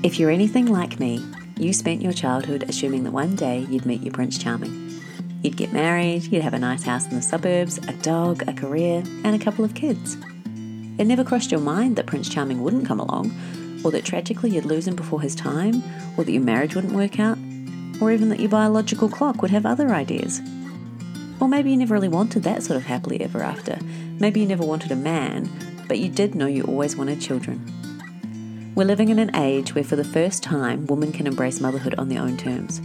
If you're anything like me, you spent your childhood assuming that one day you'd meet your Prince Charming. You'd get married, you'd have a nice house in the suburbs, a dog, a career, and a couple of kids. It never crossed your mind that Prince Charming wouldn't come along, or that tragically you'd lose him before his time, or that your marriage wouldn't work out, or even that your biological clock would have other ideas. Or maybe you never really wanted that sort of happily ever after. Maybe you never wanted a man, but you did know you always wanted children. We're living in an age where, for the first time, women can embrace motherhood on their own terms.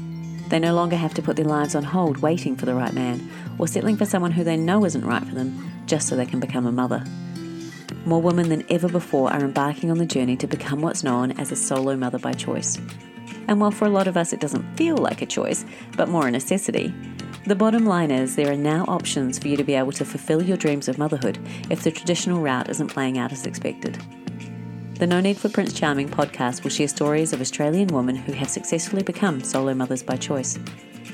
They no longer have to put their lives on hold waiting for the right man, or settling for someone who they know isn't right for them just so they can become a mother. More women than ever before are embarking on the journey to become what's known as a solo mother by choice. And while for a lot of us it doesn't feel like a choice, but more a necessity, the bottom line is there are now options for you to be able to fulfill your dreams of motherhood if the traditional route isn't playing out as expected. The No Need for Prince Charming podcast will share stories of Australian women who have successfully become solo mothers by choice.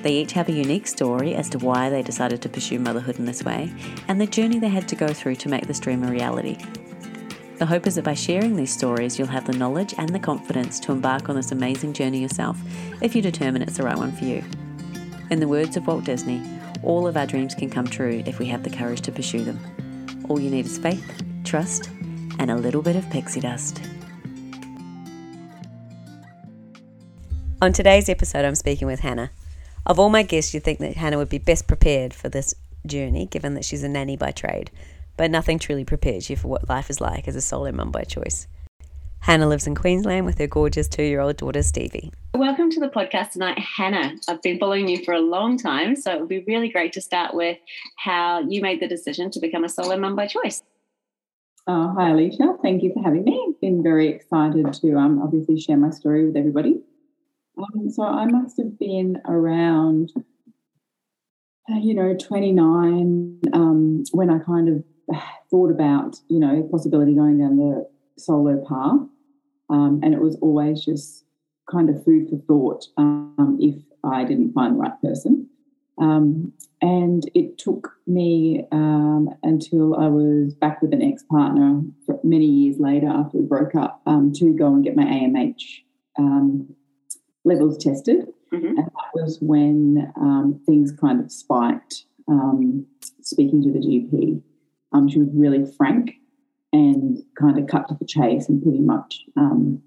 They each have a unique story as to why they decided to pursue motherhood in this way and the journey they had to go through to make this dream a reality. The hope is that by sharing these stories, you'll have the knowledge and the confidence to embark on this amazing journey yourself if you determine it's the right one for you. In the words of Walt Disney, all of our dreams can come true if we have the courage to pursue them. All you need is faith, trust, and a little bit of pixie dust. On today's episode, I'm speaking with Hannah. Of all my guests, you'd think that Hannah would be best prepared for this journey, given that she's a nanny by trade, but nothing truly prepares you for what life is like as a solo mum by choice. Hannah lives in Queensland with her gorgeous two year old daughter, Stevie. Welcome to the podcast tonight, Hannah. I've been following you for a long time, so it would be really great to start with how you made the decision to become a solo mum by choice. Uh, hi, Alicia. Thank you for having me. I've been very excited to um, obviously share my story with everybody. Um, so I must have been around, uh, you know, 29 um, when I kind of thought about, you know, possibility going down the solo path. Um, and it was always just kind of food for thought um, if I didn't find the right person. Um, and it took me um, until I was back with an ex partner many years later after we broke up um, to go and get my AMH um, levels tested. Mm-hmm. And that was when things kind of spiked. speaking to the GP, she was really frank and kind of cut to the chase and pretty much, um,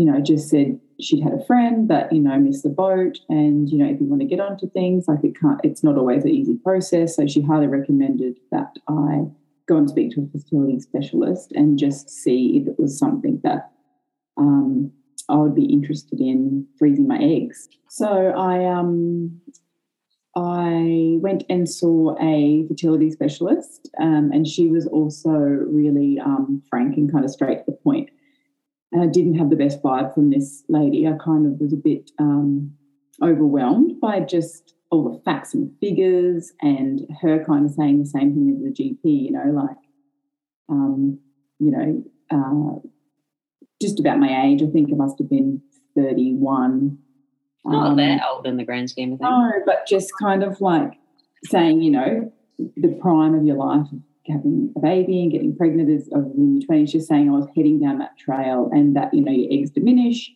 you know, just said she'd had a friend that, you know, missed the boat. And, you know, if you want to get onto things, like it can't, it's not always an easy process. So she highly recommended that I go and speak to a fertility specialist and just see if it was something that um, I would be interested in freezing my eggs. So I um, I went and saw a fertility specialist, um, and she was also really um, frank and kind of straight to the point. And I didn't have the best vibe from this lady. I kind of was a bit um, overwhelmed by just all the facts and figures, and her kind of saying the same thing as the GP. You know, like, um, you know, uh, just about my age. I think I must have been thirty-one not um, that old in the grand scheme of things. No, but just kind of like saying, you know, the prime of your life, having a baby and getting pregnant is in your twenties. Just saying, I was heading down that trail, and that you know your eggs diminish.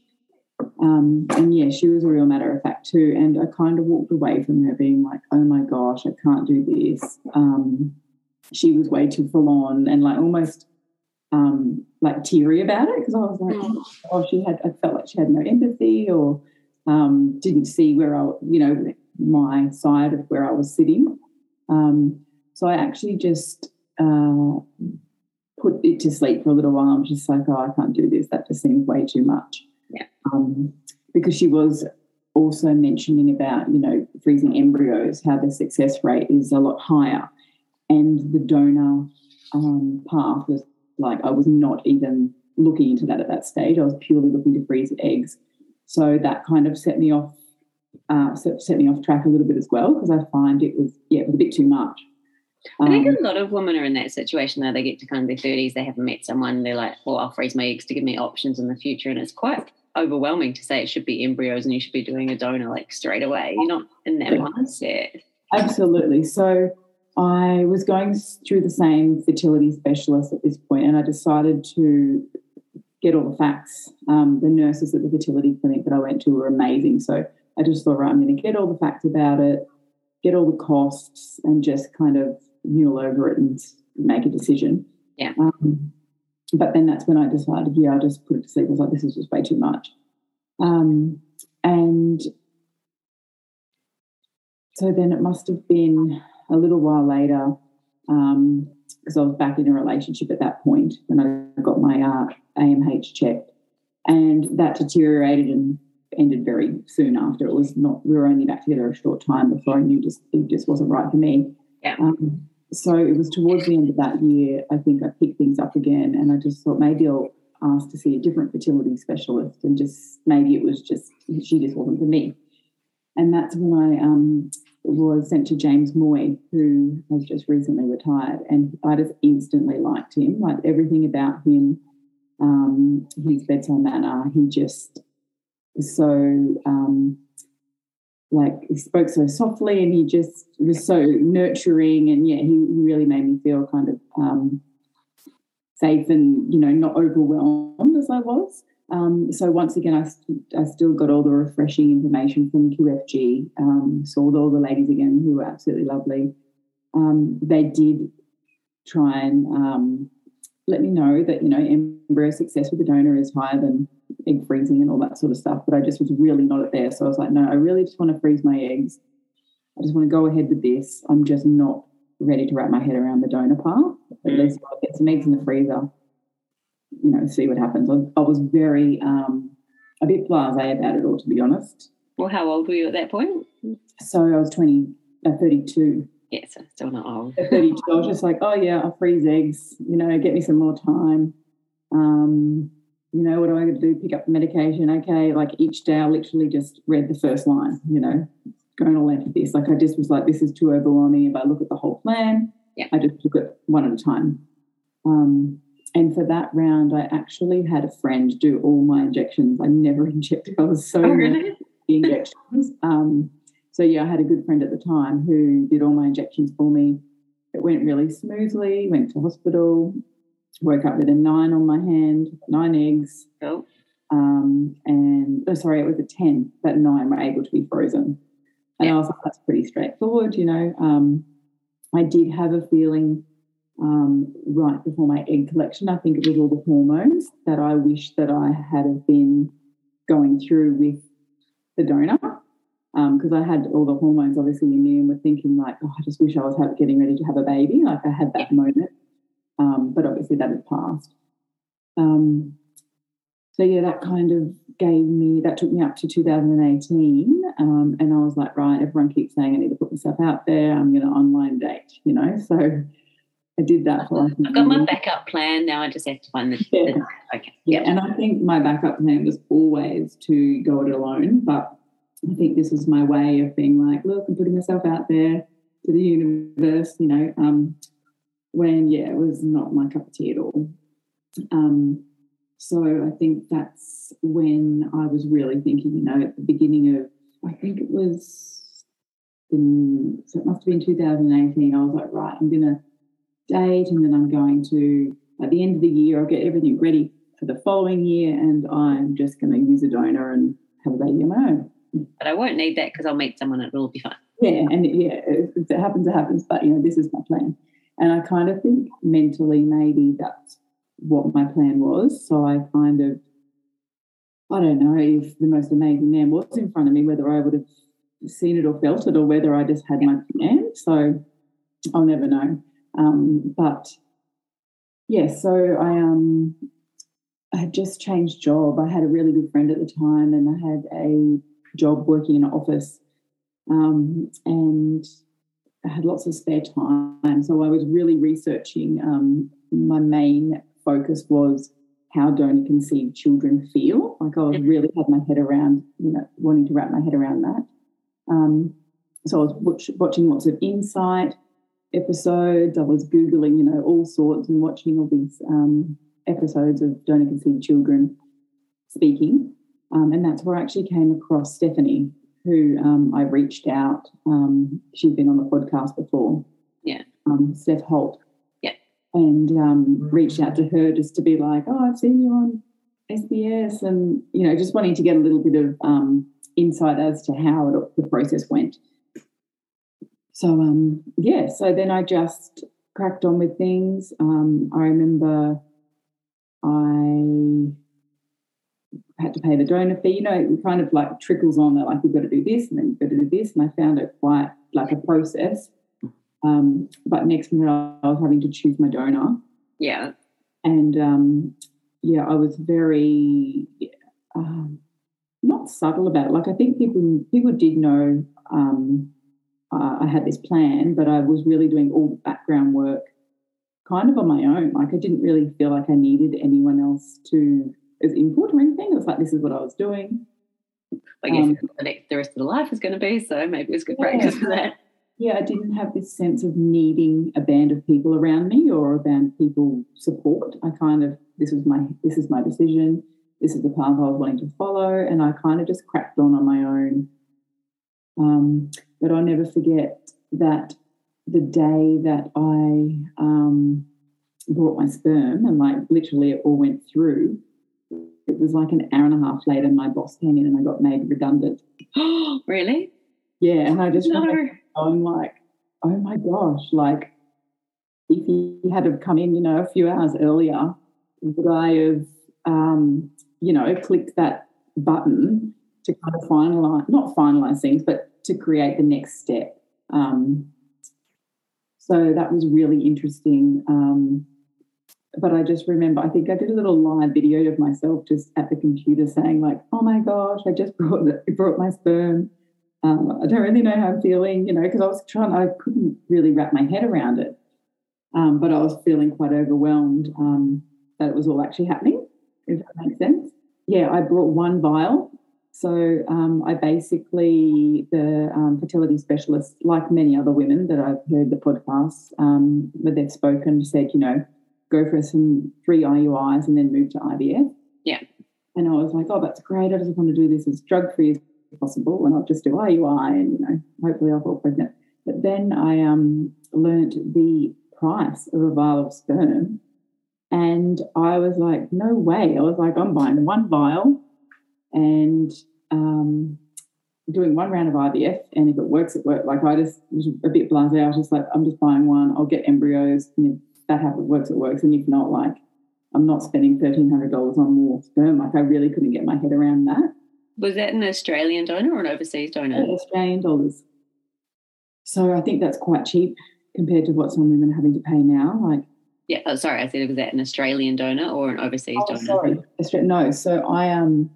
Um, and yeah, she was a real matter of fact too. And I kind of walked away from her being like, oh my gosh, I can't do this. Um, she was way too full on and like almost um, like teary about it because I was like, mm. oh, she had, I felt like she had no empathy or um, didn't see where I, you know, my side of where I was sitting. Um, so I actually just uh, put it to sleep for a little while. I'm just like, oh, I can't do this. That just seems way too much. Yeah. Um, because she was also mentioning about, you know, freezing embryos, how the success rate is a lot higher. And the donor um, path was like, I was not even looking into that at that stage. I was purely looking to freeze eggs. So that kind of set me off, uh, set, set me off track a little bit as well because I find it was yeah it was a bit too much. I think um, a lot of women are in that situation though. They get to kind of their thirties, they haven't met someone, they're like, "Well, I'll freeze my eggs to give me options in the future," and it's quite overwhelming to say it should be embryos and you should be doing a donor like straight away. You're not in that mindset. Absolutely. So I was going through the same fertility specialist at this point, and I decided to get all the facts. Um, the nurses at the fertility clinic that I went to were amazing. So I just thought, right, I'm going to get all the facts about it, get all the costs, and just kind of mule over it and make a decision. Yeah. Um, but then that's when I decided, yeah, I'll just put it to sleep. I was like, this is just way too much. Um, and so then it must have been a little while later, because um, I was back in a relationship at that point when I got my uh, AMH checked, and that deteriorated and ended very soon after. It was not. We were only back together a short time before I knew just it just wasn't right for me. Yeah. Um, so it was towards the end of that year. I think I picked things up again, and I just thought maybe I'll ask to see a different fertility specialist, and just maybe it was just she just wasn't for me. And that's when I um, was sent to James Moy, who has just recently retired, and I just instantly liked him. Like everything about him, um, his bedside manner, he just was so um, like he spoke so softly, and he just was so nurturing, and yeah, he really made me feel kind of um, safe and you know not overwhelmed as I was. Um, so once again, I, st- I still got all the refreshing information from QFG. Um, saw all the ladies again who were absolutely lovely. Um, they did try and um, let me know that you know embryo success with the donor is higher than egg freezing and all that sort of stuff. But I just was really not at there. So I was like, no, I really just want to freeze my eggs. I just want to go ahead with this. I'm just not ready to wrap my head around the donor part. At mm. least I'll get some eggs in the freezer you know, see what happens. I, I was very um, a bit blasé about it all, to be honest. Well, how old were you at that point? So I was 20, uh, 32. Yes, yeah, still not old. At 32, I was just like, oh, yeah, I'll freeze eggs, you know, get me some more time. Um, you know, what do I got to do? Pick up the medication. Okay, like each day I literally just read the first line, you know, going all into this. Like I just was like, this is too overwhelming. If I look at the whole plan, yeah. I just took it one at a time. Um, and for that round, I actually had a friend do all my injections. I never injected. I was so oh, really? injections. Um, so yeah, I had a good friend at the time who did all my injections for me. It went really smoothly. Went to hospital. Woke up with a nine on my hand, nine eggs. Oh. Um, and oh, sorry, it was a ten, but nine were able to be frozen. And yeah. I was like, that's pretty straightforward, you know. Um, I did have a feeling um, right before my egg collection. I think it was all the hormones that I wish that I had have been going through with the donor because um, I had all the hormones obviously in me and were thinking like, oh, I just wish I was have, getting ready to have a baby. Like I had that moment, um, but obviously that had passed. Um, so yeah, that kind of gave me that took me up to 2018, um, and I was like, right, everyone keeps saying I need to put myself out there. I'm going to online date, you know, so I did that for. I've got my backup plan now. I just have to find the. Yeah. The, okay. Yeah, and I think my backup plan was always to go it alone, but I think this was my way of being like, look, I'm putting myself out there to the universe. You know, um, when yeah, it was not my cup of tea at all. Um, so I think that's when I was really thinking. You know, at the beginning of, I think it was, the, so it must have been 2018. I was like, right, I'm gonna date and then I'm going to at the end of the year I'll get everything ready for the following year and I'm just going to use a donor and have a baby on my own. But I won't need that because I'll meet someone and it'll be fine. Yeah, and yeah, if it happens, it happens. But you know, this is my plan, and I kind of think mentally maybe that's what my plan was. So I kind of, I don't know if the most amazing man was in front of me, whether I would have seen it or felt it, or whether I just had my plan. So I'll never know. Um, but yeah, so I um I had just changed job. I had a really good friend at the time, and I had a job working in an office, um, and I had lots of spare time. So I was really researching. Um, my main focus was how donor conceived children feel. Like I was really had my head around, you know, wanting to wrap my head around that. Um, so I was watch, watching lots of insight episodes. I was Googling, you know, all sorts and watching all these um, episodes of donor conceived children speaking. Um, and that's where I actually came across Stephanie, who um, I reached out. Um, she'd been on the podcast before. Yeah. Um, Steph Holt. Yeah. And um, reached out to her just to be like, oh, I've seen you on SBS and, you know, just wanting to get a little bit of um, insight as to how it, the process went. So, um, yeah, so then I just cracked on with things. Um, I remember I had to pay the donor fee. You know, it kind of like trickles on that, like, you've got to do this and then you've got to do this. And I found it quite like a process. Um, but next minute, I was having to choose my donor. Yeah. And um, yeah, I was very um, not subtle about it. Like I think people people did know um, uh, I had this plan, but I was really doing all the background work kind of on my own. Like I didn't really feel like I needed anyone else to as input or anything. It was like this is what I was doing. I guess um, the, next, the rest of the life is going to be so. Maybe it's good yeah. practice for that yeah, I didn't have this sense of needing a band of people around me or a band of people support. I kind of this was my this is my decision. This is the path I was wanting to follow, and I kind of just cracked on on my own. Um, but I'll never forget that the day that I um, brought my sperm and like literally it all went through. It was like an hour and a half later, and my boss came in and I got made redundant. really? Yeah, and I just no. remember going like, oh my gosh, like if he had have come in, you know, a few hours earlier, would I have, um, you know, clicked that button to kind of finalize, not finalize things, but to create the next step. Um, so that was really interesting. Um, but I just remember, I think I did a little live video of myself just at the computer saying, like, oh my gosh, I just brought, brought my sperm um, I don't really know how I'm feeling, you know, because I was trying, I couldn't really wrap my head around it. Um, but I was feeling quite overwhelmed um, that it was all actually happening, if that makes sense. Yeah, I brought one vial. So um, I basically, the um, fertility specialist, like many other women that I've heard the podcasts um, where they've spoken, said, you know, go for some free IUIs and then move to IVF. Yeah. And I was like, oh, that's great. I just want to do this as drug free as possible and I'll just do IUI and, you know, hopefully I'll fall pregnant. But then I um, learned the price of a vial of sperm and I was like, no way. I was like, I'm buying one vial and um, doing one round of IVF. And if it works, it works. Like I just was a bit blasé. I was just like, I'm just buying one. I'll get embryos. And that happens, it works, it works. And if not, like, I'm not spending $1,300 on more sperm. Like I really couldn't get my head around that. Was that an Australian donor or an overseas donor? Australian dollars. So I think that's quite cheap compared to what some women are having to pay now. Like, yeah. Oh, sorry, I said it was that an Australian donor or an overseas oh, donor? Sorry, no. So I um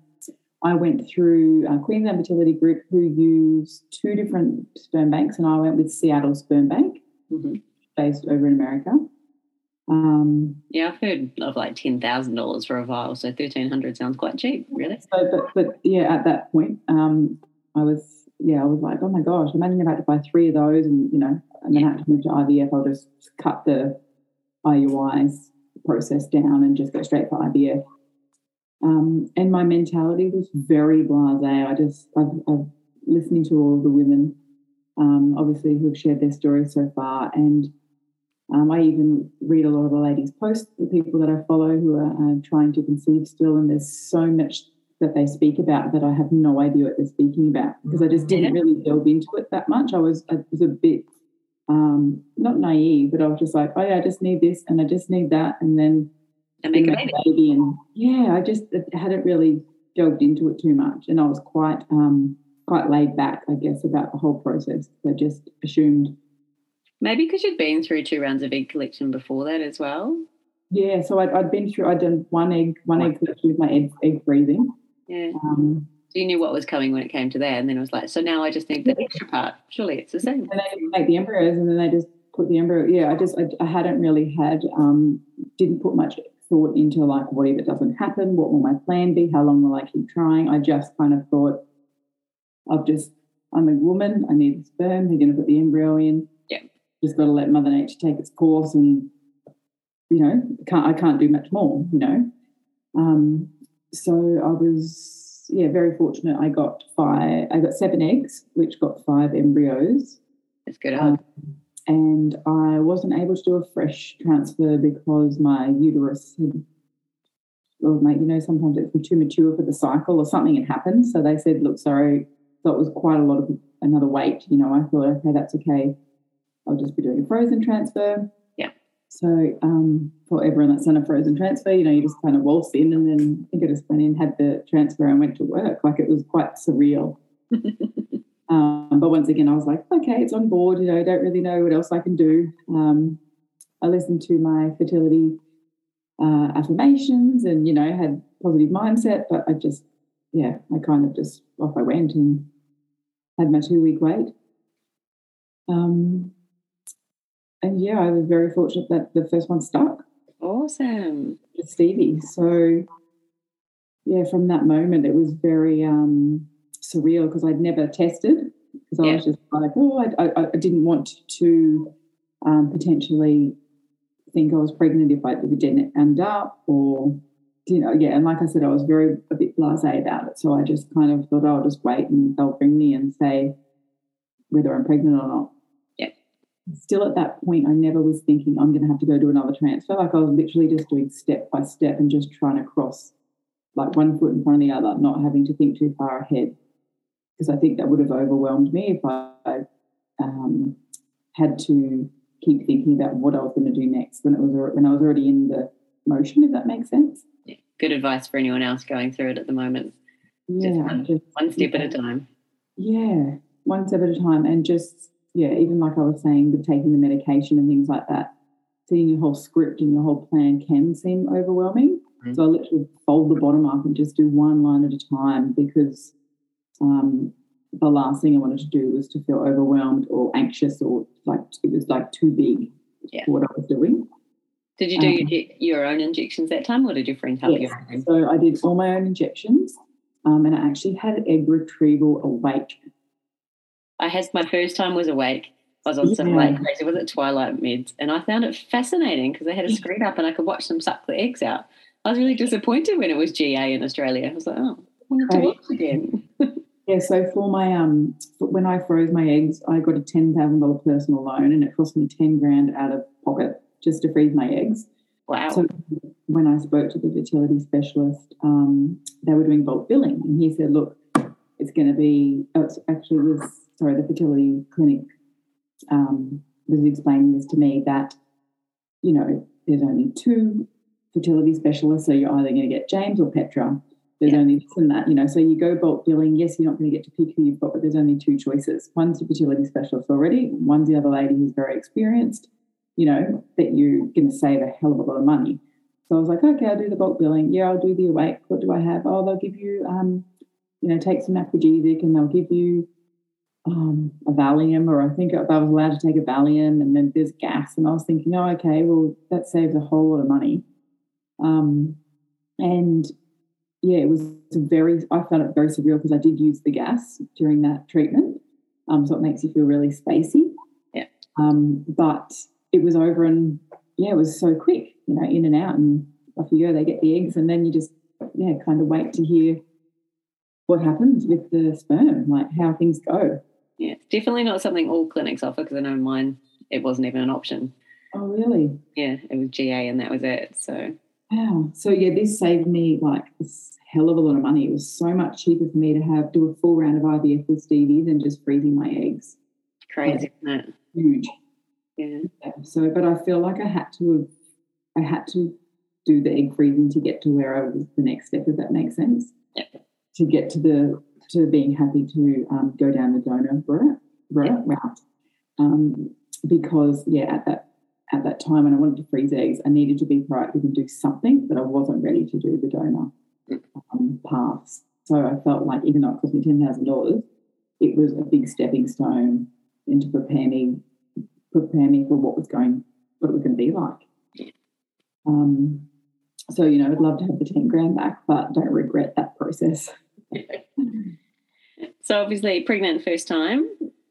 I went through uh, Queensland Fertility Group, who use two different sperm banks, and I went with Seattle Sperm Bank, mm-hmm. based over in America. Um, yeah, I've heard of like ten thousand dollars for a vial, so thirteen hundred sounds quite cheap, really. So, but but yeah, at that point, um, I was yeah, I was like, oh my gosh, imagine if I had to buy three of those, and you know, and then yeah. I had to move to IVF. I'll just cut the IUIs process down and just go straight for IVF. Um, and my mentality was very blasé. I just I've, I've listening to all the women, um, obviously who have shared their stories so far, and um, I even read a lot of the ladies' posts, the people that I follow who are uh, trying to conceive still, and there's so much that they speak about that I have no idea what they're speaking about because I just didn't really delve into it that much. I was I was a bit um, not naive, but I was just like, oh yeah, I just need this and I just need that, and then and make a baby. baby. And yeah, I just hadn't really delved into it too much, and I was quite um, quite laid back, I guess, about the whole process. I just assumed Maybe because you'd been through two rounds of egg collection before that as well. Yeah, so I'd, I'd been through. I'd done one egg, one egg collection with my egg, egg freezing. Yeah. Um, so you knew what was coming when it came to that, and then it was like, so now I just need the extra part. Surely it's the same. And they make the embryos, and then they just put the embryo. Yeah, I just I, I hadn't really had um, didn't put much thought into like what if it doesn't happen? What will my plan be? How long will I keep trying? I just kind of thought I've just I'm a woman. I need the sperm. They're going to put the embryo in just got to let Mother Nature take its course, and you know, can't I can't do much more, you know. Um, so I was yeah very fortunate. I got five. I got seven eggs, which got five embryos. That's good. Um, and I wasn't able to do a fresh transfer because my uterus had well, mate, you know, sometimes it's too mature for the cycle or something had happened. So they said, look, sorry, so it was quite a lot of another weight. You know, I thought, okay, that's okay. I'll just be doing a frozen transfer. Yeah. So um, for everyone that's done a frozen transfer, you know, you just kind of waltz in and then I think I just went in, had the transfer and went to work. Like it was quite surreal. um, but once again, I was like, okay, it's on board. You know, I don't really know what else I can do. Um, I listened to my fertility uh, affirmations and, you know, had positive mindset, but I just, yeah, I kind of just off I went and had my two week wait. Um, and yeah, I was very fortunate that the first one stuck. Awesome. With Stevie. So yeah, from that moment it was very um, surreal because I'd never tested because I was just like, oh, I, I, I didn't want to um, potentially think I was pregnant if I if it didn't end up or you know, yeah, and like I said, I was very a bit blasé about it. So I just kind of thought, oh, I'll just wait and they'll bring me and say whether I'm pregnant or not. Yeah. Still at that point, I never was thinking I'm going to have to go do another transfer. Like I was literally just doing step by step and just trying to cross like one foot in front of the other, not having to think too far ahead. Because I think that would have overwhelmed me if I um, had to keep thinking about what I was going to do next when it was when I was already in the motion. If that makes sense. Yeah. Good advice for anyone else going through it at the moment. Yeah, one- just One step at a time. Yeah, one step at a time. And just, yeah, even like I was saying, with taking the medication and things like that, seeing your whole script and your whole plan can seem overwhelming. Mhm. So I literally fold the bottom up and just do one line at a time because um, the last thing I wanted to do was to feel overwhelmed or anxious or like it was like too big Yeah. for what I was doing. Did you do Um, your, your own injections that time or did your friend help Yes. you? So I did all my own injections um, and I actually had egg retrieval awake I had my first time was awake. I was on some like crazy was it Twilight Mids? and I found it fascinating because they had a screen up and I could watch them suck the eggs out. I was really disappointed when it was GA in Australia. I was like, oh, I wanted to Right. watch again. Yeah, so for my um, when I froze my eggs, I got a ten thousand dollar personal loan, and it cost me ten grand out of pocket just to freeze my eggs. Wow. So when I spoke to the fertility specialist, um, they were doing bulk billing, and he said, "Look, it's going to be oh, it's actually it was sorry, the fertility clinic um, was explaining this to me that you know there's only two fertility specialists, so you're either going to get James or Petra. There's Yeah. only this and that, you know. So you go bulk billing. Yes, you're not going to get to pick who you've got, but there's only two choices. One's the fertility specialist already. One's the other lady who's very experienced. You know that you're going to save a hell of a lot of money. So I was like, okay, I'll do the bulk billing. Yeah, I'll do the awake. What do I have? Oh, they'll give you, um, you know, take some Naprogesic and they'll give you um, a Valium, or I think I was allowed to take a Valium, and then there's gas. And I was thinking, oh, okay, well, that saves a whole lot of money. Um, and yeah, it was very, I found it very surreal because I did use the gas during that treatment. Um, so it makes you feel really spacey. Yeah. Um, but it was over and yeah, it was so quick, you know, in and out and off you go. They get the eggs and then you just, yeah, kind of wait to hear what happens with the sperm, like how things go. Yeah, it's definitely not something all clinics offer because I know mine it wasn't even an option. Oh, really? Yeah, it was GA and that was it. So Wow. So yeah, this saved me like a hell of a lot of money. It was so much cheaper for me to have do a full round of IVF with Stevie than just freezing my eggs. crazy, isn't it? Huge. Yeah. Yeah. So, but I feel like I had to have, I had to do the egg freezing to get to where I was the next step. If that makes sense. Yeah. To get to the to being happy to um, go down the donor route, route, route. Um, because yeah, at that at that time when I wanted to freeze eggs, I needed to be proactive and do something, but I wasn't ready to do the donor um, paths. So I felt like even though it cost me ten thousand dollars, it was a big stepping stone into to prepare me prepare me for what was going what it was going to be like. Um, so you know, I'd love to have the ten grand back, but don't regret that process. So obviously pregnant first time,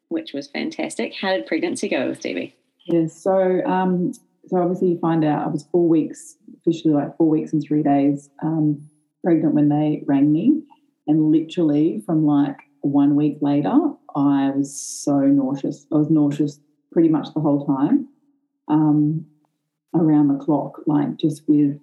which was fantastic. How did pregnancy go with Stevie? Yeah. So um, so obviously you find out I was four weeks, officially like four weeks and three days um, pregnant when they rang me, and literally from like one week later, I was so nauseous. I was nauseous pretty much the whole time, um, around the clock, like just with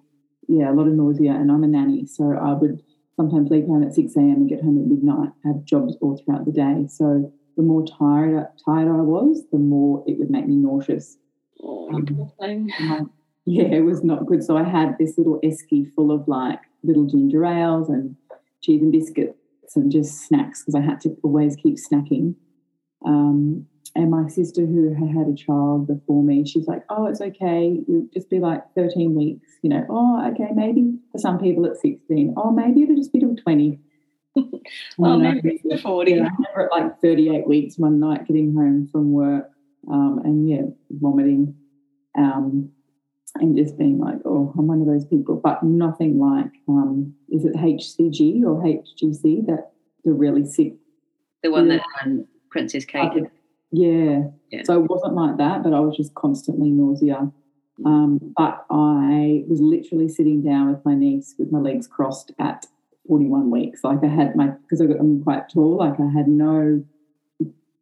yeah, a lot of nausea. And I'm a nanny, so I would sometimes leave home at 6 a.m. and get home at midnight, have jobs all throughout the day. So the more tired, tired I was, the more it would make me nauseous. Oh, um, yeah, it was not good. So I had this little esky full of like little ginger ales and cheese and biscuits and just snacks because I had to always keep snacking. Um, and my sister, who had had a child before me, she's like, "Oh, it's okay. You'll just be like 13 weeks. You know, oh, okay, maybe for some people it's 16. Oh, maybe it'll just be till 20." oh, maybe it's 40. Yeah, I remember at like 38 weeks one night getting home from work um, and yeah, vomiting um, and just being like, oh, I'm one of those people, but nothing like, um, is it HCG or HGC that the really sick? The one that um, Princess Kate yeah. yeah. So it wasn't like that, but I was just constantly nausea. Um, but I was literally sitting down with my niece with my legs crossed at 41 weeks. Like I had my, because I'm quite tall, like I had no,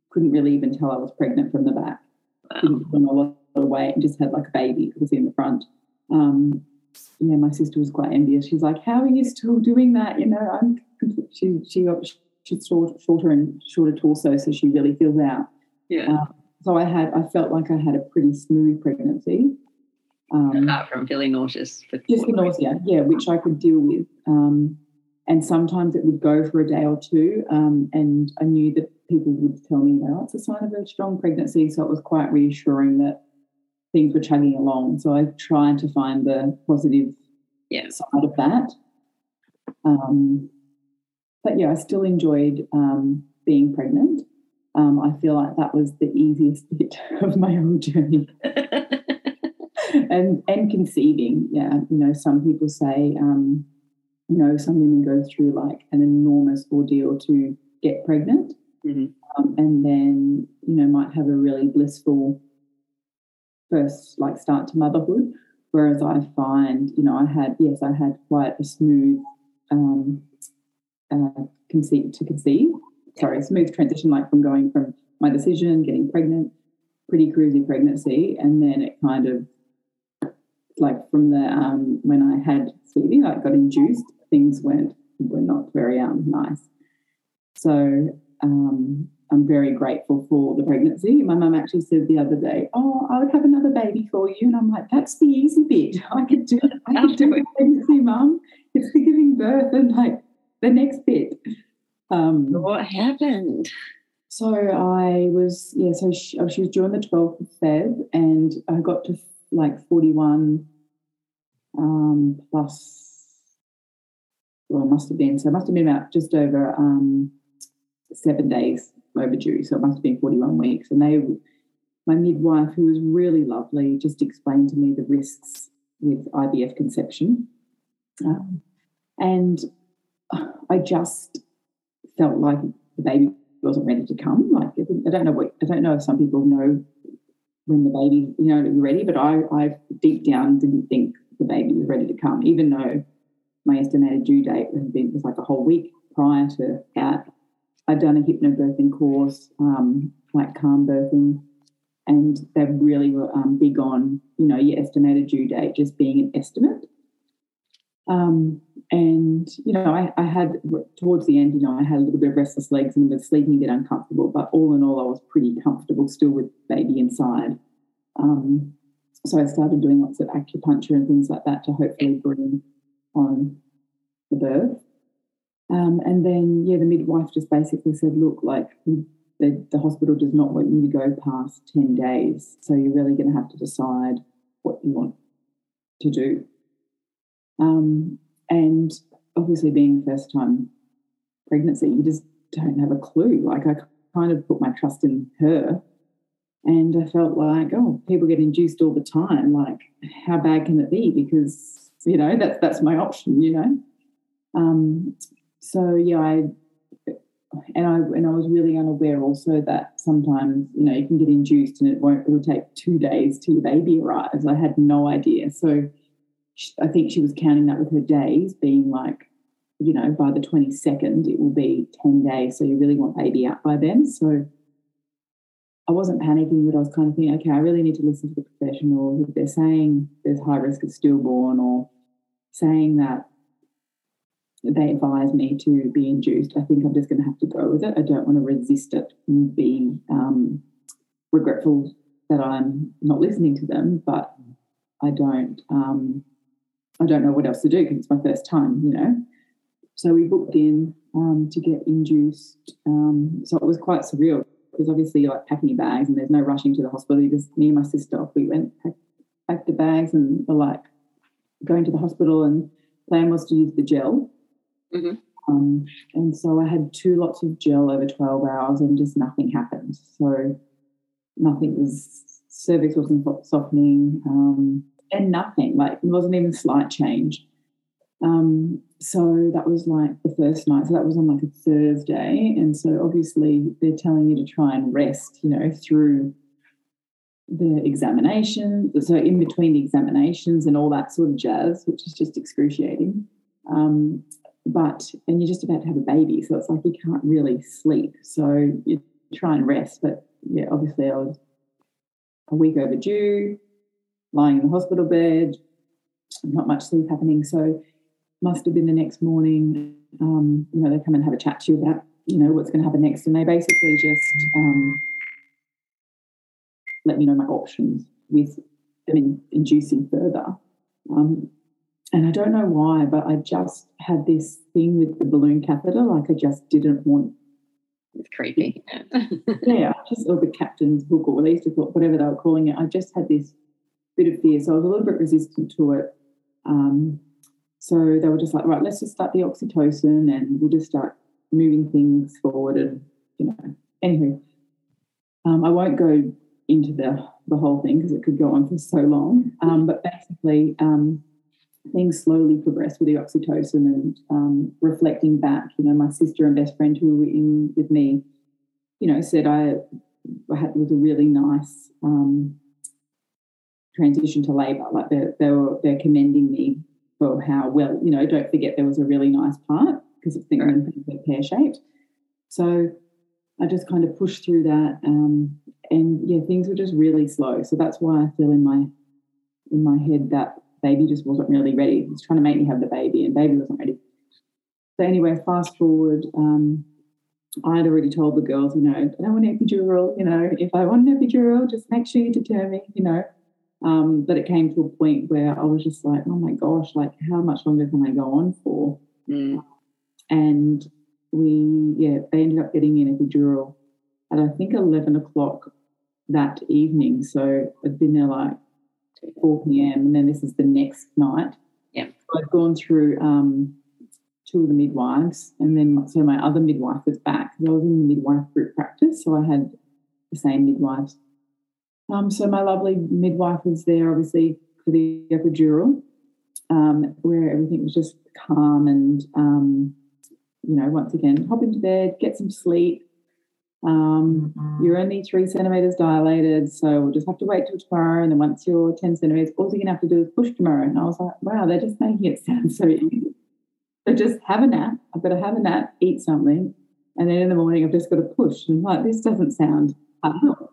couldn't really even tell I was pregnant from the back. Wow. Didn't put on a lot of weight and just had like a baby that was in the front. Um, yeah, my sister was quite envious. She's like, "How are you still doing that?" You know, I'm. She she got she's shorter and shorter torso, so she really feels out. Yeah. Uh, so I had, I felt like I had a pretty smooth pregnancy. Um, Apart from feeling nauseous. Just the nausea, yeah, which I could deal with. Um, and sometimes it would go for a day or two. Um, and I knew that people would tell me, you know, it's a sign of a strong pregnancy. So it was quite reassuring that things were chugging along. So I tried to find the positive yeah. side of that. Um, but yeah, I still enjoyed um, being pregnant um, I feel like that was the easiest bit of my whole journey. and and conceiving, yeah, you know, some people say, um, you know, some women go through like an enormous ordeal to get pregnant, mm-hmm. um, and then you know might have a really blissful first like start to motherhood. Whereas I find, you know, I had yes, I had quite a smooth um, uh, conceive to conceive sorry, smooth transition, like from going from my decision, getting pregnant, pretty cruisy pregnancy, and then it kind of like from the um, when I had Stevie, like got induced, things went were not very um, nice. So um, I'm very grateful for the pregnancy. My mum actually said the other day, "Oh, I would have another baby for you," and I'm like, "That's the easy bit. I could do. I could do a pregnancy, mum. It's the giving birth and like the next bit." Um, what happened? So I was, yeah, so she, she was due on the 12th of Feb and I got to like 41 um, plus, well, it must have been, so it must have been about just over um, seven days overdue. So it must have been 41 weeks. And they, my midwife, who was really lovely, just explained to me the risks with IVF conception. Um, and I just felt like the baby wasn't ready to come. Like I don't know what I don't know if some people know when the baby you know be ready, but I I deep down didn't think the baby was ready to come, even though my estimated due date was like a whole week prior to that. I'd done a hypnobirthing course, um, like calm birthing, and they really were um, big on you know your estimated due date just being an estimate. Um, and, you know, I, I, had, towards the end, you know, I had a little bit of restless legs and was sleeping a bit uncomfortable, but all in all, I was pretty comfortable still with baby inside. Um, so I started doing lots of acupuncture and things like that to hopefully bring on the birth. Um, and then, yeah, the midwife just basically said, look, like the, the hospital does not want you to go past 10 days. So you're really going to have to decide what you want to do. Um, and obviously, being first time pregnancy, you just don't have a clue. Like, I kind of put my trust in her. And I felt like, oh, people get induced all the time. Like, how bad can it be? Because, you know, that's that's my option, you know. Um, so yeah, I and I and I was really unaware also that sometimes you know you can get induced and it won't it'll take two days till your baby arrives. I had no idea. So I think she was counting that with her days, being like, you know, by the 22nd, it will be 10 days. So you really want baby out by then. So I wasn't panicking, but I was kind of thinking, okay, I really need to listen to the professionals. If they're saying there's high risk of stillborn or saying that they advise me to be induced, I think I'm just going to have to go with it. I don't want to resist it and be um, regretful that I'm not listening to them, but I don't. Um, I don't know what else to do because it's my first time, you know. So we booked in um, to get induced. Um, so it was quite surreal because obviously you're like packing your bags and there's no rushing to the hospital. Just me and my sister, we went packed, packed the bags and were like going to the hospital. And plan was to use the gel. Mhm. Um, and so I had two lots of gel over 12 hours and just nothing happened. So nothing was, cervix wasn't softening um, and nothing, like it wasn't even slight change. Um, so that was like the first night. So that was on like a Thursday. And so obviously they're telling you to try and rest, you know, through the examination. So in between the examinations and all that sort of jazz, which is just excruciating. Um, but and you're just about to have a baby, so it's like you can't really sleep. So you try and rest. But yeah, obviously I was a week overdue, lying in the hospital bed, not much sleep happening. So must have been the next morning. Um, you know, they come and have a chat to you about, you know, what's going to happen next. And they basically just um, let me know my options with them in, inducing further. Um, and I don't know why, but I just had this thing with the balloon catheter. Like I just didn't want, It's creepy. yeah, just or the captain's book or at least whatever they were calling it. I just had this bit of fear, so I was a little bit resistant to it. Um, so they were just like, right, let's just start the oxytocin and we'll just start moving things forward. And, you know, anywho, um, I won't go into the, the whole thing because it could go on for so long. Um, but basically, um, things slowly progressed with the oxytocin and um, reflecting back, you know, my sister and best friend who were in with me, you know, said I, I had, was a really nice um, transition to labour. Like they they were they're commending me for how well, you know, don't forget there was a really nice part because it's thinking Right. things are pear shaped. So I just kind of pushed through that. Um, and yeah, things were just really slow. So that's why I feel in my in my head that baby just wasn't really ready. Was trying to make me have the baby and baby wasn't ready. So anyway, fast forward, um, I had already told the girls, you know, I don't want an epidural, you know, if I want an epidural, just make sure you deter me, you know. Um, but it came to a point where I was just like, oh my gosh, like how much longer can I go on for? Mm. And we, yeah, they ended up getting me an epidural at I think 11 o'clock that evening. So I'd been there like 4 p.m. and then this is the next night. Yeah. So I'd gone through um, two of the midwives and then so my other midwife was back. I was in the midwife group practice, so I had the same midwives. Um, so my lovely midwife was there obviously for the epidural, um, where everything was just calm and um, you know, once again, hop into bed, get some sleep. Um, you're only three centimeters dilated, so we'll just have to wait till tomorrow. And then once you're 10 centimeters, all you're going to have to do is push tomorrow. And I was like, wow, they're just making it sound so easy. So just have a nap. I've got to have a nap, eat something. And then in the morning, I've just got to push. And I'm like, this doesn't sound hard.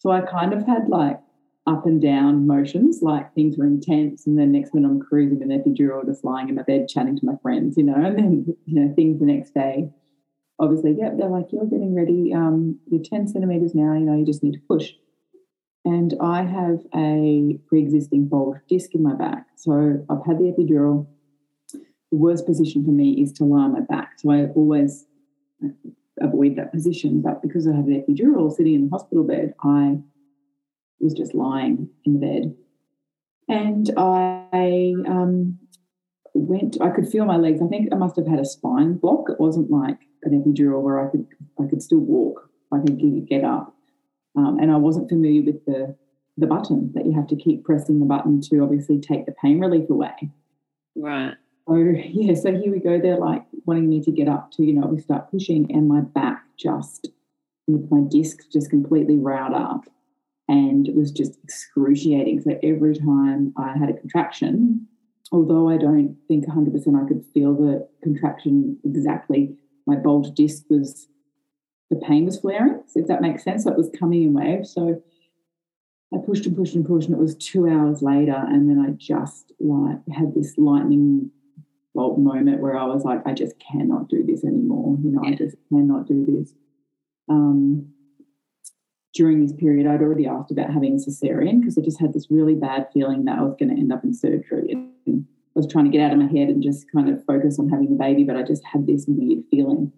So I kind of had like up and down motions, like things were intense. And then next minute, I'm cruising an epidural, just lying in my bed, chatting to my friends, you know. And then, you know, things the next day obviously, yep, they're like, you're getting ready. Um, you're 10 centimeters now, you know, you just need to push. And I have a pre existing bulge disc in my back. So I've had the epidural. The worst position for me is to lie on my back. So I always avoid that position. But because I have the epidural sitting in the hospital bed, I was just lying in bed. And I um, went, I could feel my legs. I think I must have had a spine block. It wasn't like an epidural where I could I could still walk. I could get, get up. Um, and I wasn't familiar with the the button that you have to keep pressing the button to obviously take the pain relief away. Right. So yeah, so here we go. They're like wanting me to get up to, you know, we start pushing, and my back just with my disc just completely riled up. And it was just excruciating. So every time I had a contraction, although I don't think 100% I could feel the contraction exactly, my bulge disc was, the pain was flaring, so if that makes sense. So it was coming in waves. So I pushed and pushed and pushed, and it was two hours later, and then I just like had this lightning moment where I was like, I just cannot do this anymore. You know, yeah. I just cannot do this. Um, during this period, I'd already asked about having a cesarean because I just had this really bad feeling that I was going to end up in surgery. And I was trying to get out of my head and just kind of focus on having a baby, but I just had this weird feeling.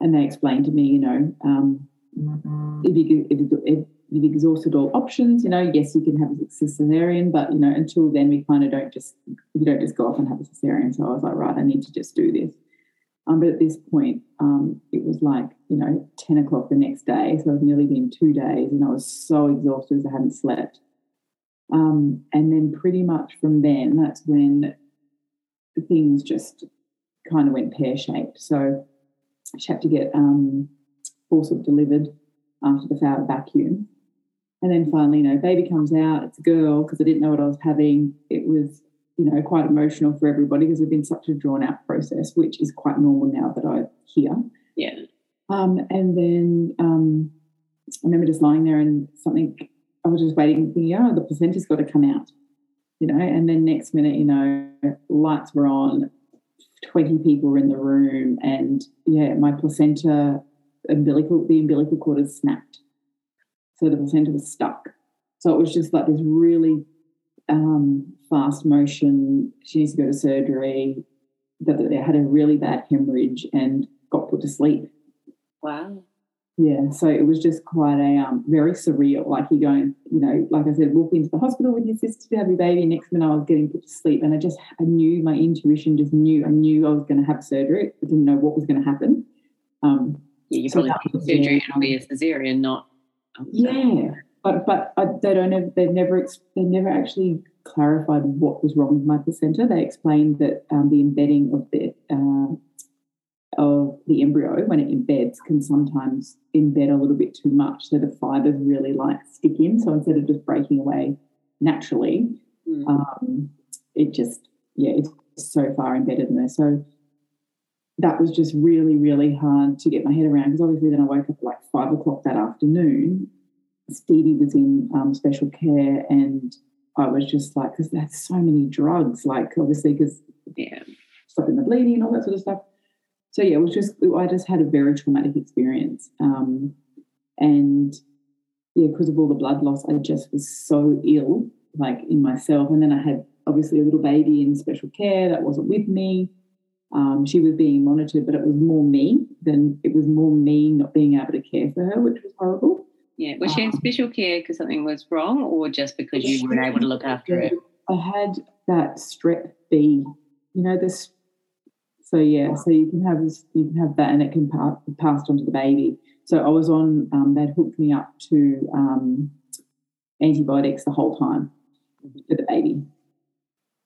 And they explained to me, you know, um. If, you, if, if, you've exhausted all options, you know, yes, you can have a cesarean, but you know, until then, we kind of don't just you don't just go off and have a cesarean. So I was like, right, I need to just do this. Um, but at this point, um, it was like, you know, 10 o'clock the next day. So I've nearly been two days and I was so exhausted I hadn't slept. Um, and then pretty much from then, that's when things just kind of went pear shaped. So she had to get um, forceps delivered after the vacuum. And then finally, you know, baby comes out, it's a girl because I didn't know what I was having. It was you know, quite emotional for everybody because it's been such a drawn out process, which is quite normal now that I hear. Yeah. Um, and then um, I remember just lying there and something, I was just waiting, thinking, oh, the placenta's got to come out, you know, and then next minute, you know, lights were on, 20 people were in the room, and yeah, my placenta, umbilical, the umbilical cord had snapped. So the placenta was stuck. So it was just like this really um, fast motion. She needs to go to surgery. That they had a really bad hemorrhage and got put to sleep. Wow. Yeah, so it was just quite a um, very surreal. Like you going, you know, like I said, walk into the hospital with your sister to have your baby. Next minute, I was getting put to sleep, and I just, I knew my intuition just knew. I knew I was going to have surgery. I didn't know what was going to happen. Um, yeah, you so probably surgery. It'll be a cesarean, not. Um, yeah, but but I, they don't have, They've never they never actually clarified what was wrong with my placenta. They explained that um, the embedding of the uh, of the embryo when it embeds can sometimes embed a little bit too much, so the fibers really like stick in. So instead of just breaking away naturally, mm. um, it just yeah it's so far embedded in there. So that was just really really hard to get my head around because obviously then I woke up at like five o'clock that afternoon Stevie was in um, special care, and I was just like, because there's so many drugs, like obviously because yeah, stopping the bleeding and all that sort of stuff. So yeah, it was just I just had a very traumatic experience, um, and yeah, because of all the blood loss, I just was so ill, like in myself, and then I had obviously a little baby in special care that wasn't with me. Um, she was being monitored, but it was more me than it was more me not being able to care for her, which was horrible. Yeah. Was she in um, special care because something was wrong or just because you weren't able to look after her? I had that strep B, you know, this. So yeah, so you can have this, you can have that, and it can pass passed on to the baby. So I was on. Um, they'd hooked me up to um, antibiotics the whole time mm-hmm. for the baby.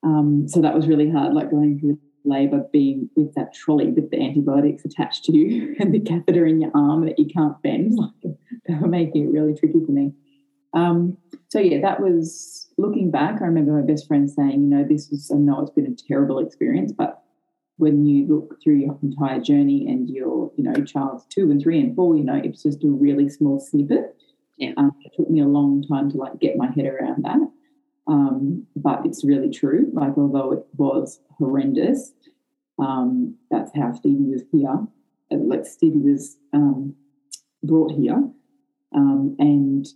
Um, so that was really hard, like going through labour being with that trolley with the antibiotics attached to you and the catheter in your arm that you can't bend. Like they were making it really tricky for me. Um, so yeah, that was looking back. I remember my best friend saying, you know, this was I know it's been a terrible experience, but when you look through your entire journey and your, you know, child's two and three and four, you know, it's just a really small snippet. Yeah. Um, it took me a long time to like get my head around that. Um, but it's really true. Like, although it was horrendous, um, that's how Stevie was here. Uh, like Stevie was um, brought here, um, and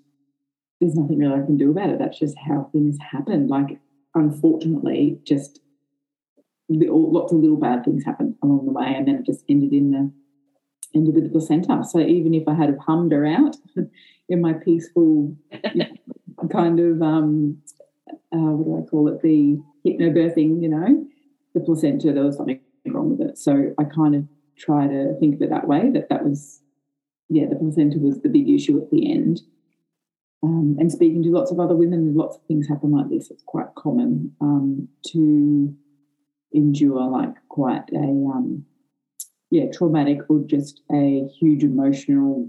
there's nothing really I can do about it. That's just how things happen. Like, unfortunately, just lots of little bad things happened along the way, and then it just ended in the ended with the placenta. So even if I had hummed her out in my peaceful kind of um, uh, what do I call it, the hypnobirthing, you know, the placenta, there was something wrong with it. So I kind of try to think of it that way, that that was, yeah, the placenta was the big issue at the end. Um, and speaking to lots of other women, lots of things happen like this. It's quite common um, to endure like quite a, um, yeah, traumatic or just a huge emotional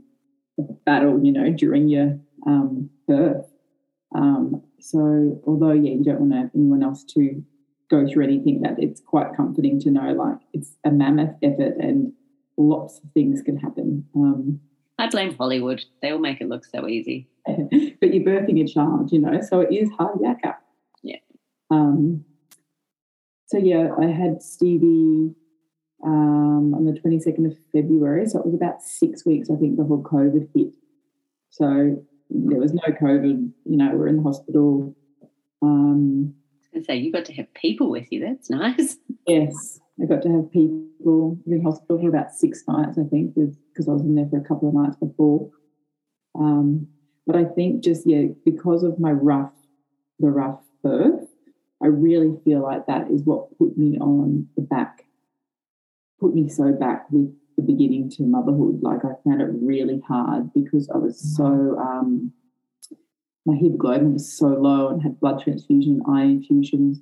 battle, you know, during your um, birth. Um, so although yeah, you don't want anyone else to go through anything, that it's quite comforting to know like it's a mammoth effort and lots of things can happen. Um, I blame Hollywood. They all make it look so easy. but you're birthing a child, you know, so it is hard yakka. Yeah. Um, so yeah, I had Stevie um, on the 22nd of February. So it was about six weeks, I think, before COVID hit. So there was no COVID, you know, we're in the hospital. Um, I was say, you got to have people with you. That's nice. Yes, I got to have people in hospital for about six nights, I think, because I was in there for a couple of nights before. Um, but I think just yeah, because of my rough, the rough birth, I really feel like that is what put me on the back, put me so back with the beginning to motherhood. Like I found it really hard because I was so um, my hemoglobin was so low and had blood transfusion, iron infusions.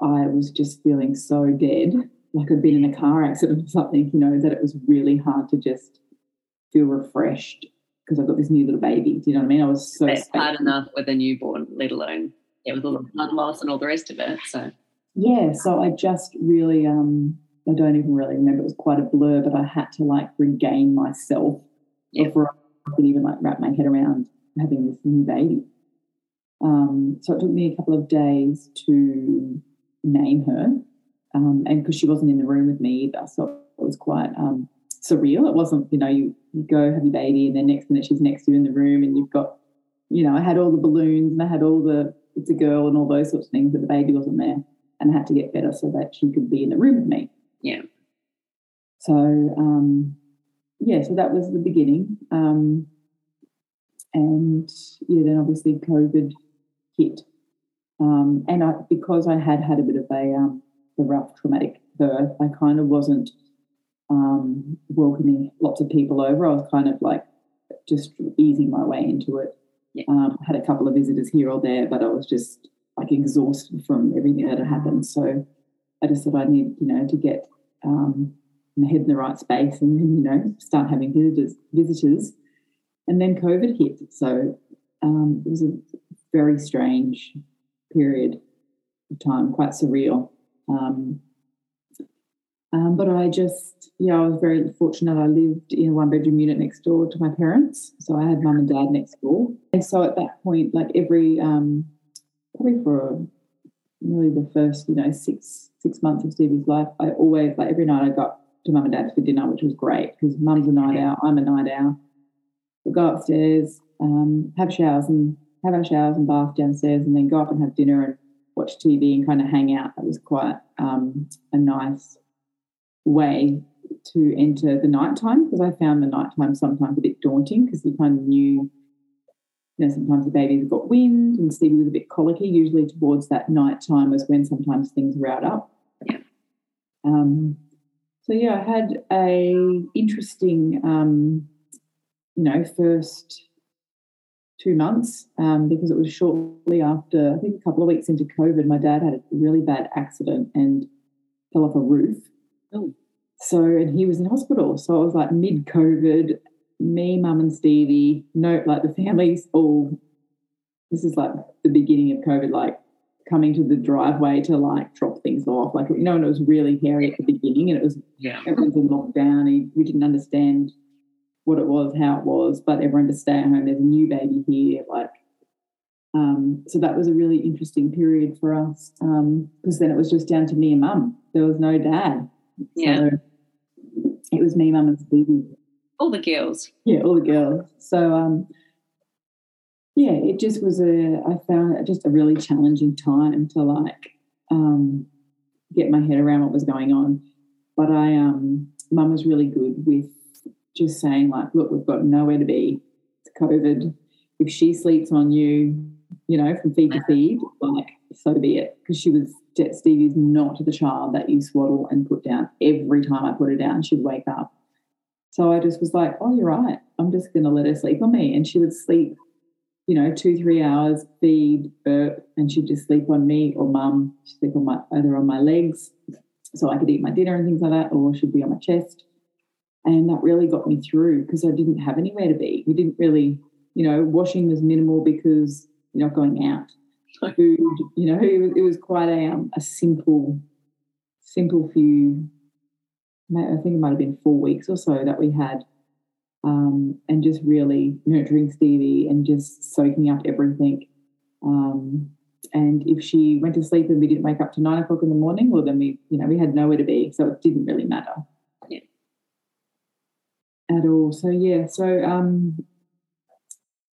I was just feeling so dead, like I'd been in a car accident or something, you know, that it was really hard to just feel refreshed because I've got this new little baby. Do you know what I mean? I was so It's hard enough with a newborn, let alone yeah, with all the blood loss and all the rest of it. So yeah, so I just really um I don't even really remember. It was quite a blur, but I had to like regain myself before I could even like wrap my head around having this new baby. Um, so it took me a couple of days to name her, um, and because she wasn't in the room with me either, so it was quite um, surreal. It wasn't, you know, you, you go have your baby, and then next minute she's next to you in the room, and you've got, you know, I had all the balloons and I had all the it's a girl and all those sorts of things, but the baby wasn't there, and I had to get better so that she could be in the room with me. Yeah. So um, yeah, so that was the beginning. Um, and yeah, then obviously COVID hit, um, and I because I had had a bit of a um, a rough traumatic birth, I kind of wasn't um, welcoming lots of people over. I was kind of like just easing my way into it. Yeah. Um, had a couple of visitors here or there, but I was just like exhausted from everything that had happened. So I just thought I need, you know, to get um, my head in the right space and then, you know, start having visitors. visitors. And then COVID hit. So um, it was a very strange period of time, quite surreal. Um, um, but I just, yeah, I was very fortunate. I lived in a one bedroom unit next door to my parents. So I had mum and dad next door. And so at that point, like every, um, probably for nearly the first, you know, six six months of Stevie's life, I always, like every night I got to mum and dad's for dinner, which was great because mum's a night owl, I'm a night owl. We'll go upstairs, um, have showers and have our showers and bath downstairs and then go up and have dinner and watch TV and kind of hang out. That was quite um, a nice way to enter the nighttime because I found the nighttime sometimes a bit daunting because you kind of knew, you know, sometimes the have got wind and Stevie was a bit colicky. Usually towards that nighttime was when sometimes things route up. Yeah. Um, so yeah, I had a interesting, um, you know, first two months um, because it was shortly after, I think a couple of weeks into COVID, my dad had a really bad accident and fell off a roof. Oh. So, and he was in hospital. So I was like mid COVID, me, mum, and Stevie, no, like the family's all, this is like the beginning of COVID, like coming to the driveway to like drop things off. Like, you know, and it was really hairy at the beginning and it was Yeah. everyone's in lockdown. We didn't understand what it was, how it was, but everyone to stay at home. There's a new baby here, like. Um, so that was a really interesting period for us because then it was just down to me and mum. There was no dad. Yeah. So it was me, mum, and Stevie. All the girls. Yeah, all the girls. So um, yeah, it just was a. I found it just a really challenging time to like um, get my head around what was going on. But I, um, mum was really good with just saying like, look, we've got nowhere to be. It's COVID. If she sleeps on you, you know, from feed to feed, like so be it. Because she was Stevie's not the child that you swaddle and put down. Every time I put her down, she'd wake up. So I just was like, oh, you're right. I'm just going to let her sleep on me. And she would sleep, you know, two, three hours, feed, burp, and she'd just sleep on me or mum. She'd sleep on my, either on my legs so I could eat my dinner and things like that, or she'd be on my chest. And that really got me through because I didn't have anywhere to be. We didn't really, you know, washing was minimal because you're not going out. Food, you know, it was, it was quite a, um, a simple, simple few I think it might have been four weeks or so that we had um, and just really nurturing Stevie and just soaking up everything. Um, and if she went to sleep and we didn't wake up to nine o'clock in the morning, well, then we, you know, we had nowhere to be, so it didn't really matter. Yeah. At all. So yeah. So um,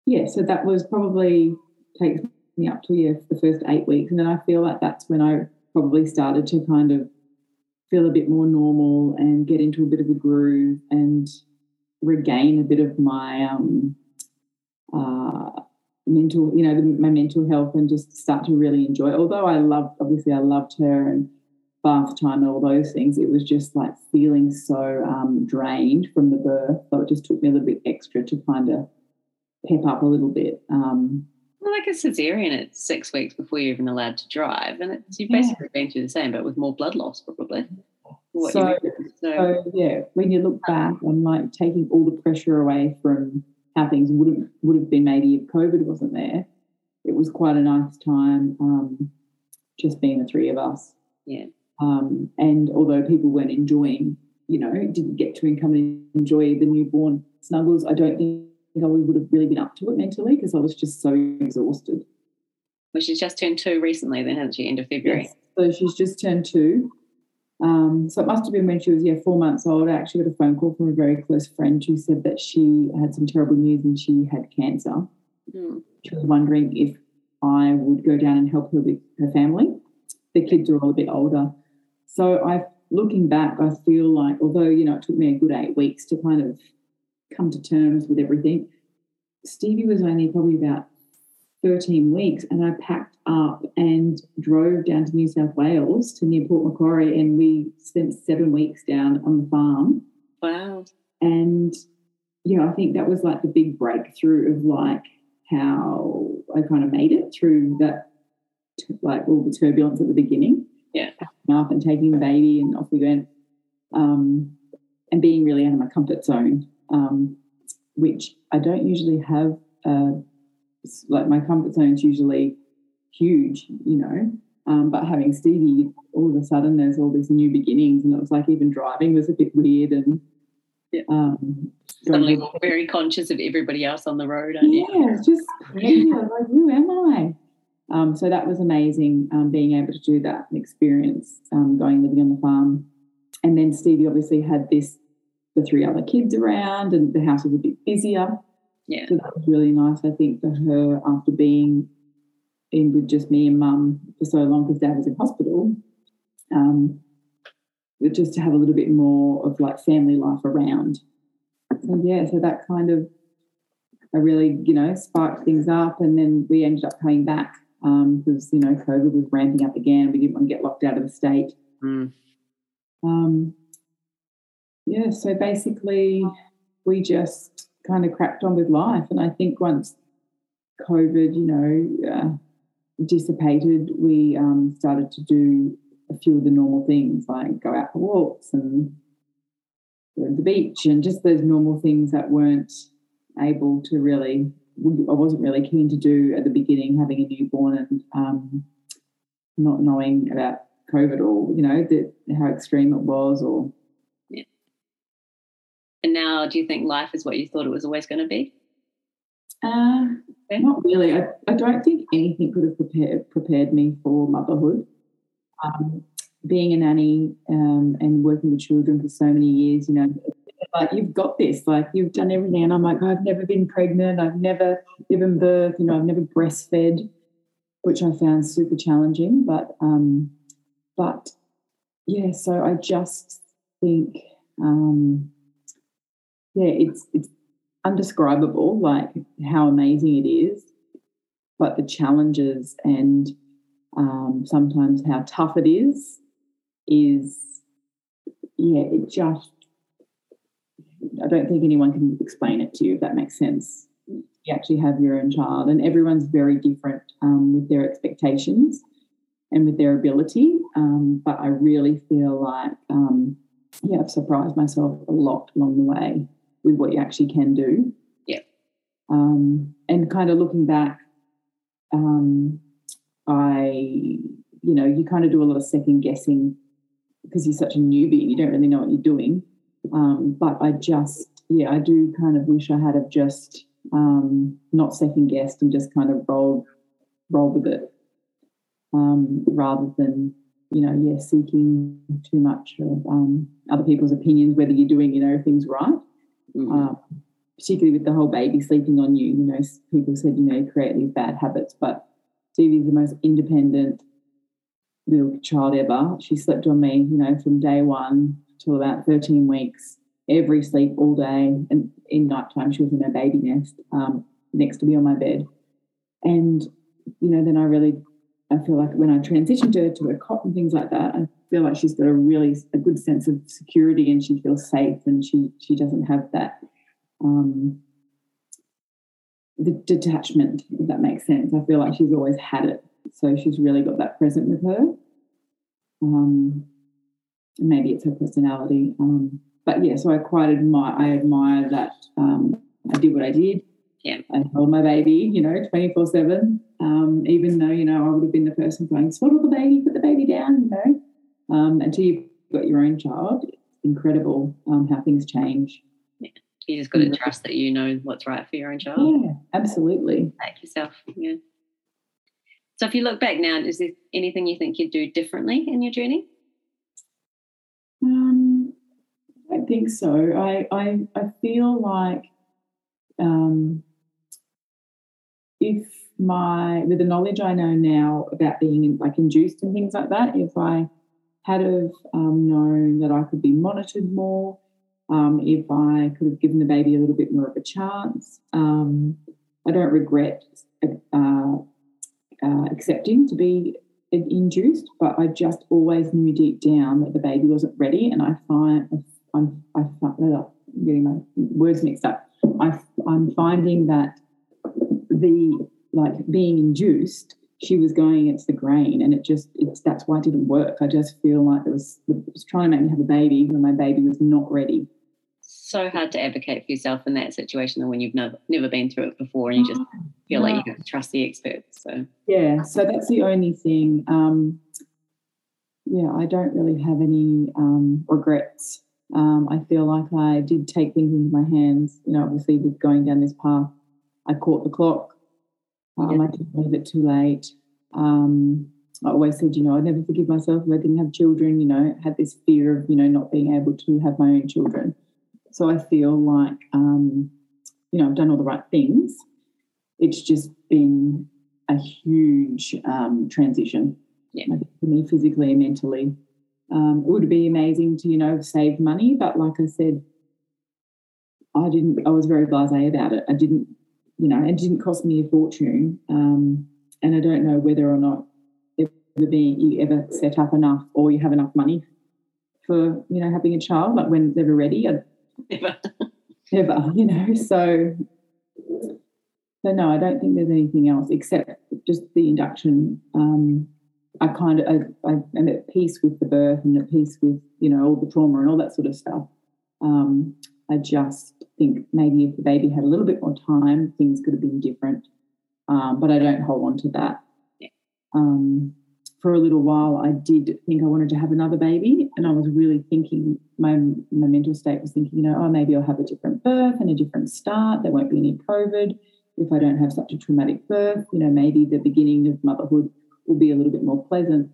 yeah. So that was probably takes me up to yeah the first eight weeks, and then I feel like that's when I probably started to kind of feel a bit more normal and get into a bit of a groove and regain a bit of my um, uh, mental, you know, my mental health and just start to really enjoy. Although I loved, obviously, I loved her and bath time and all those things. It was just like feeling so um, drained from the birth. So it just took me a little bit extra to kind of pep up a little bit. Um, well, like a cesarean, it's six weeks before you're even allowed to drive, and it's you've basically yeah. been through the same, but with more blood loss, probably. So, so, so, yeah, when you look back on like taking all the pressure away from how things would have would have been maybe if COVID wasn't there, it was quite a nice time. Um, just being the three of us. Yeah. Um, and although people weren't enjoying, you know, didn't get to come and enjoy the newborn snuggles, I don't think I would have really been up to it mentally because I was just so exhausted. Well, she's just turned two recently, then, hasn't she? End of February. Yes. So she's just turned two. Um, so it must have been when she was, yeah, four months old. I actually got a phone call from a very close friend who said that she had some terrible news and she had cancer. Mm. She was wondering if I would go down and help her with her family. The kids are all a bit older. So I, looking back, I feel like although, you know, it took me a good eight weeks to kind of come to terms with everything, Stevie was only probably about 13 weeks and I packed up and drove down to New South Wales to near Port Macquarie and we spent seven weeks down on the farm. Wow. And yeah, I think that was like the big breakthrough of like how I kind of made it through that like all the turbulence at the beginning. Yeah. Packing up and taking the baby and off we went. Um, and being really out of my comfort zone, um, which I don't usually have a like my comfort zone is usually huge, you know. Um, but having Stevie, all of a sudden there's all these new beginnings, and it was like even driving was a bit weird and. Yeah. Um, Suddenly, very conscious of everybody else on the road, aren't you? Yeah, it's just crazy. like, who am I? Um, so that was amazing, um, being able to do that and experience, um, going living on the farm, and then Stevie obviously had this, the three other kids around, and the house was a bit busier. Yeah. So that was really nice, I think, for her after being in with just me and mum for so long because dad was in hospital. Um, just to have a little bit more of like family life around. So yeah, so that kind of I really, you know, sparked things up and then we ended up coming back because, um, you know, COVID was ramping up again. We didn't want to get locked out of the state. Mm. Um, yeah, so basically we just kind of cracked on with life. And I think once COVID, you know, uh, dissipated, we um, started to do a few of the normal things like go out for walks and the beach and just those normal things that weren't able to really, I wasn't really keen to do at the beginning, having a newborn and um, not knowing about COVID or, you know, that how extreme it was or and now, do you think life is what you thought it was always going to be? Uh, not really. I, I don't think anything could have prepared prepared me for motherhood. Um, being a nanny um, and working with children for so many years, you know, like you've got this, like you've done everything. And I'm like, I've never been pregnant, I've never given birth, you know, I've never breastfed, which I found super challenging. But um, but yeah, so I just think um, yeah, it's it's undescribable, like how amazing it is, but the challenges and um, sometimes how tough it is is yeah, it just I don't think anyone can explain it to you if that makes sense. You actually have your own child, and everyone's very different um, with their expectations and with their ability. Um, but I really feel like, um, yeah, I've surprised myself a lot along the way with what you actually can do. Yeah. Um, and kind of looking back, um, I, you know, you kind of do a lot of second guessing because you're such a newbie and you don't really know what you're doing. Um, but I just yeah, I do kind of wish I had have just um, not second guessed and just kind of rolled rolled with it um, rather than you know yeah seeking too much of um, other people's opinions whether you're doing you know things right. Mm. particularly with the whole baby sleeping on you, you know, people said you know you create these bad habits, but Stevie's the most independent little child ever. She slept on me, you know, from day one till about 13 weeks, every sleep all day. And in nighttime, she was in her baby nest um, next to me on my bed. And, you know, then I really, I feel like when I transitioned her to a cot and things like that, I feel like she's got a really, a good sense of security and she feels safe and she, she doesn't have that, um, the detachment, if that makes sense. I feel like she's always had it. So she's really got that present with her. Um, maybe it's her personality. Um, but yeah, so I quite admire. I admire that um, I did what I did. Yeah, I held my baby, you know, twenty four seven. Um, even though you know I would have been the person going, swaddle the baby, put the baby down, you know, um, until you've got your own child. It's incredible um, how things change. Yeah. You just got to trust that you know what's right for your own child. Yeah, absolutely. Like yourself. Yeah. So if you look back now, is there anything you think you'd do differently in your journey? Um, I think so. I I, I feel like um, if my with the knowledge I know now about being like induced and things like that, if I had have um, known that I could be monitored more, um, if I could have given the baby a little bit more of a chance, um, I don't regret uh, uh, accepting to be induced, but I just always knew deep down that the baby wasn't ready. And I find I'm I find, uh, getting my words mixed up. I, I'm finding that the like being induced, she was going against the grain, and it just it's that's why it didn't work. I just feel like it was it was trying to make me have a baby when my baby was not ready so hard to advocate for yourself in that situation than when you've never never been through it before and you just feel like you have to trust the experts. So yeah, so that's the only thing. Um, yeah, I don't really have any um, regrets. Um, I feel like I did take things into my hands. You know, obviously with going down this path, I caught the clock. Um. I didn't leave it too late. Um, I always said, you know, I'd never forgive myself if I didn't have children. You know, had this fear of, you know, not being able to have my own children. So I feel like, um, you know, I've done all the right things. It's just been a huge um, transition yeah. for me, physically and mentally. Um, it would be amazing to, you know, save money, but like I said, I didn't. I was very blasé about it. I didn't, you know, it didn't cost me a fortune, um, and I don't know whether or not ever being you ever set up enough or you have enough money for you know having a child. Like when they were ready, I ever. ever, you know. So, so no, I don't think there's anything else except just the induction. Um, I kind of I, I am at peace with the birth and at peace with you know all the trauma and all that sort of stuff. Um, I just think maybe if the baby had a little bit more time, things could have been different. Um, but I don't hold on to that. Um, for a little while, I did think I wanted to have another baby, and I was really thinking my my mental state was thinking, you know, oh, maybe I'll have a different birth and a different start. There won't be any COVID if I don't have such a traumatic birth. You know, maybe the beginning of motherhood will be a little bit more pleasant.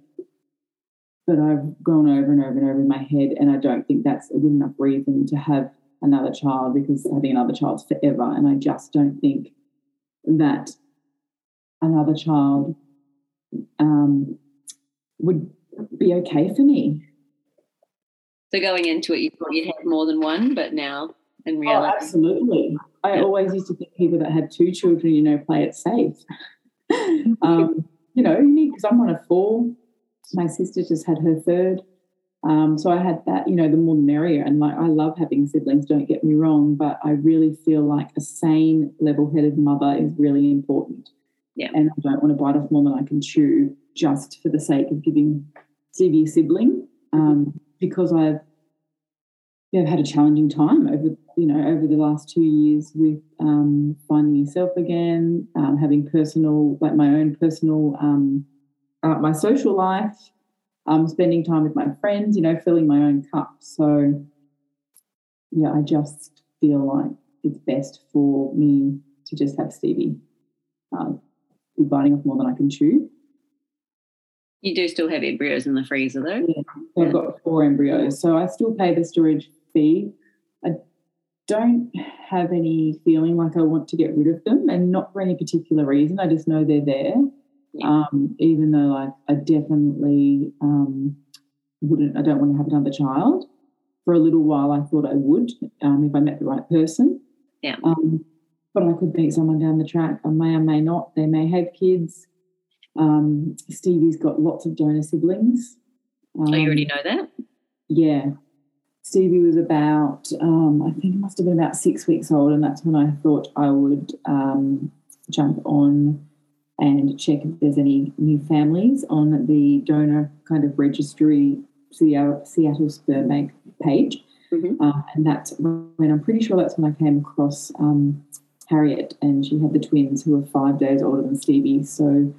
But I've gone over and over and over in my head, and I don't think that's a good enough reason to have another child because having another child's forever, and I just don't think that another child um, would be okay for me. So going into it, you thought you'd have more than one, but now in oh, reality, oh, absolutely. I yeah. always used to think people that had two children, you know, play it safe. um, you know, you need because I'm one of four. My sister just had her third. Um, so I had that, you know, the more the merrier. And like, I love having siblings, don't get me wrong, but I really feel like a sane, level headed mother is really important. Yeah. And I don't want to bite off more than I can chew just for the sake of giving a sibling um, because I've yeah, had a challenging time over you know over the last two years with um, finding yourself again, um, having personal like my own personal um, uh, my social life, um, spending time with my friends, you know, filling my own cup. So yeah, I just feel like it's best for me to just have Stevie um, be biting off more than I can chew. You do still have embryos in the freezer though? Yeah. So I've got four embryos. So I still pay the storage fee. I don't have any feeling like I want to get rid of them and not for any particular reason. I just know they're there. Yeah. Um, even though like I definitely um, wouldn't I don't want to have another child. For a little while I thought I would, um, if I met the right person. Yeah. Um, but I could meet someone down the track. I may or may not. They may have kids. Um, Stevie's got lots of donor siblings. oh, you already Um, know that? yeah. Stevie was about, um, I think it must have been about six weeks old, and that's when I thought I would um, jump on and check if there's any new families on the donor kind of registry Seattle, Seattle Sperm Bank page. Mhm. Uh, and that's when I'm pretty sure that's when I came across um, Harriet, and she had the twins who were five days older than Stevie. So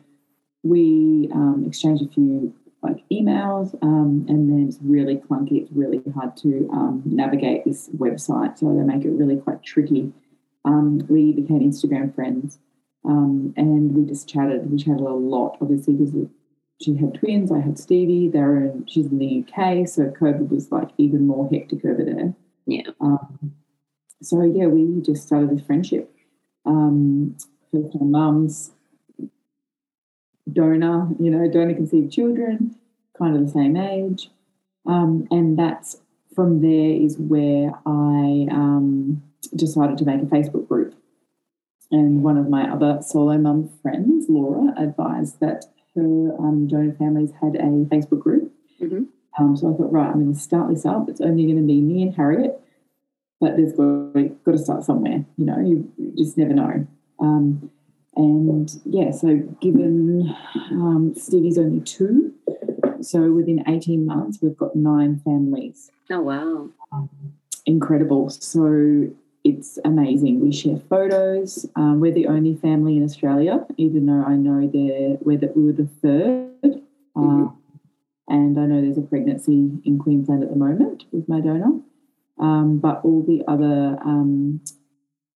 we um, exchanged a few like emails, um, and then it's really clunky. It's really hard to um, navigate this website, so they make it really quite tricky. Um, we became Instagram friends, um, and we just chatted. We chatted a lot, obviously, because she had twins. I had Stevie. They're in, she's in the UK, so COVID was like even more hectic over there. Yeah. Um, so yeah, we just started this friendship. Um, first time mums, donor, you know, donor conceived children, kind of the same age. Um, and that's from there is where I um, decided to make a Facebook group. And one of my other solo mum friends, Laura, advised that her um, donor families had a Facebook group. Mhm. Um, so I thought, right, I'm going to start this up. It's only going to be me and Harriet, but there's got, got to start somewhere. You know, you, you just never know. Um, and yeah, so given um, Stevie's only two, so within 18 months, we've got nine families. Oh wow. Incredible. So it's amazing. We share photos. Um, we're the only family in Australia, even though I know they're, we're the, we were the third. Uh, Mhm. And I know there's a pregnancy in Queensland at the moment with my donor. Um, but all the other um,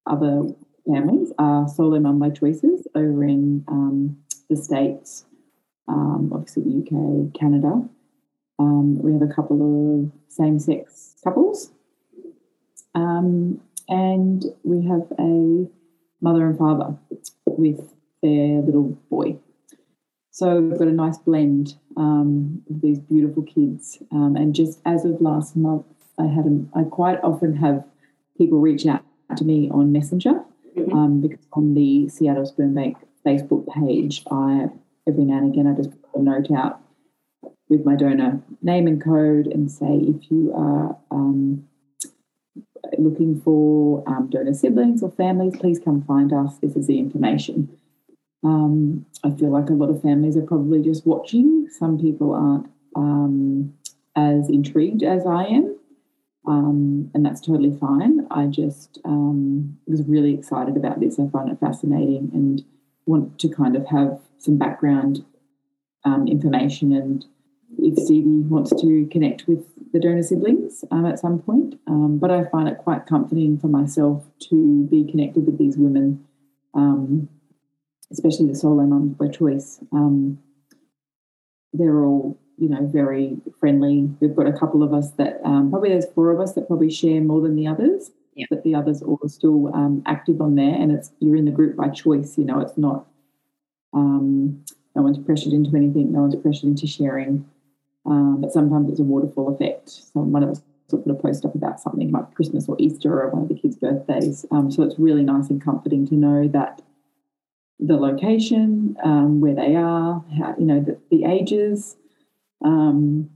other families are solo mum by choices over in um, the States, um, obviously the UK, Canada. Um, we have a couple of same sex couples. Um, and we have a mother and father with their little boy. So we've got a nice blend um, of these beautiful kids. Um, and just as of last month, I had I quite often have people reach out to me on Messenger Mhm. um, because on the Seattle Sperm Bank Facebook page, I every now and again I just put a note out with my donor name and code and say if you are um, looking for um, donor siblings or families, please come find us. This is the information. Um, I feel like a lot of families are probably just watching. Some people aren't um, as intrigued as I am, um, and that's totally fine. I just um, was really excited about this. I find it fascinating and want to kind of have some background um, information and if Stevie wants to connect with the donor siblings um, at some point. Um, but I find it quite comforting for myself to be connected with these women, um, especially the solo mums by choice. Um, they're all, you know, very friendly. We've got a couple of us that um, probably there's four of us that probably share more than the others. Yeah. But the others all are still um, active on there, and it's you're in the group by choice. You know, it's not. Um, no one's pressured into anything. No one's pressured into sharing. Um, but sometimes it's a waterfall effect. So one of us will put a post up about something like Christmas or Easter or one of the kids' birthdays. Um, so it's really nice and comforting to know that the location, um, where they are, how, you know, the, the ages. Um,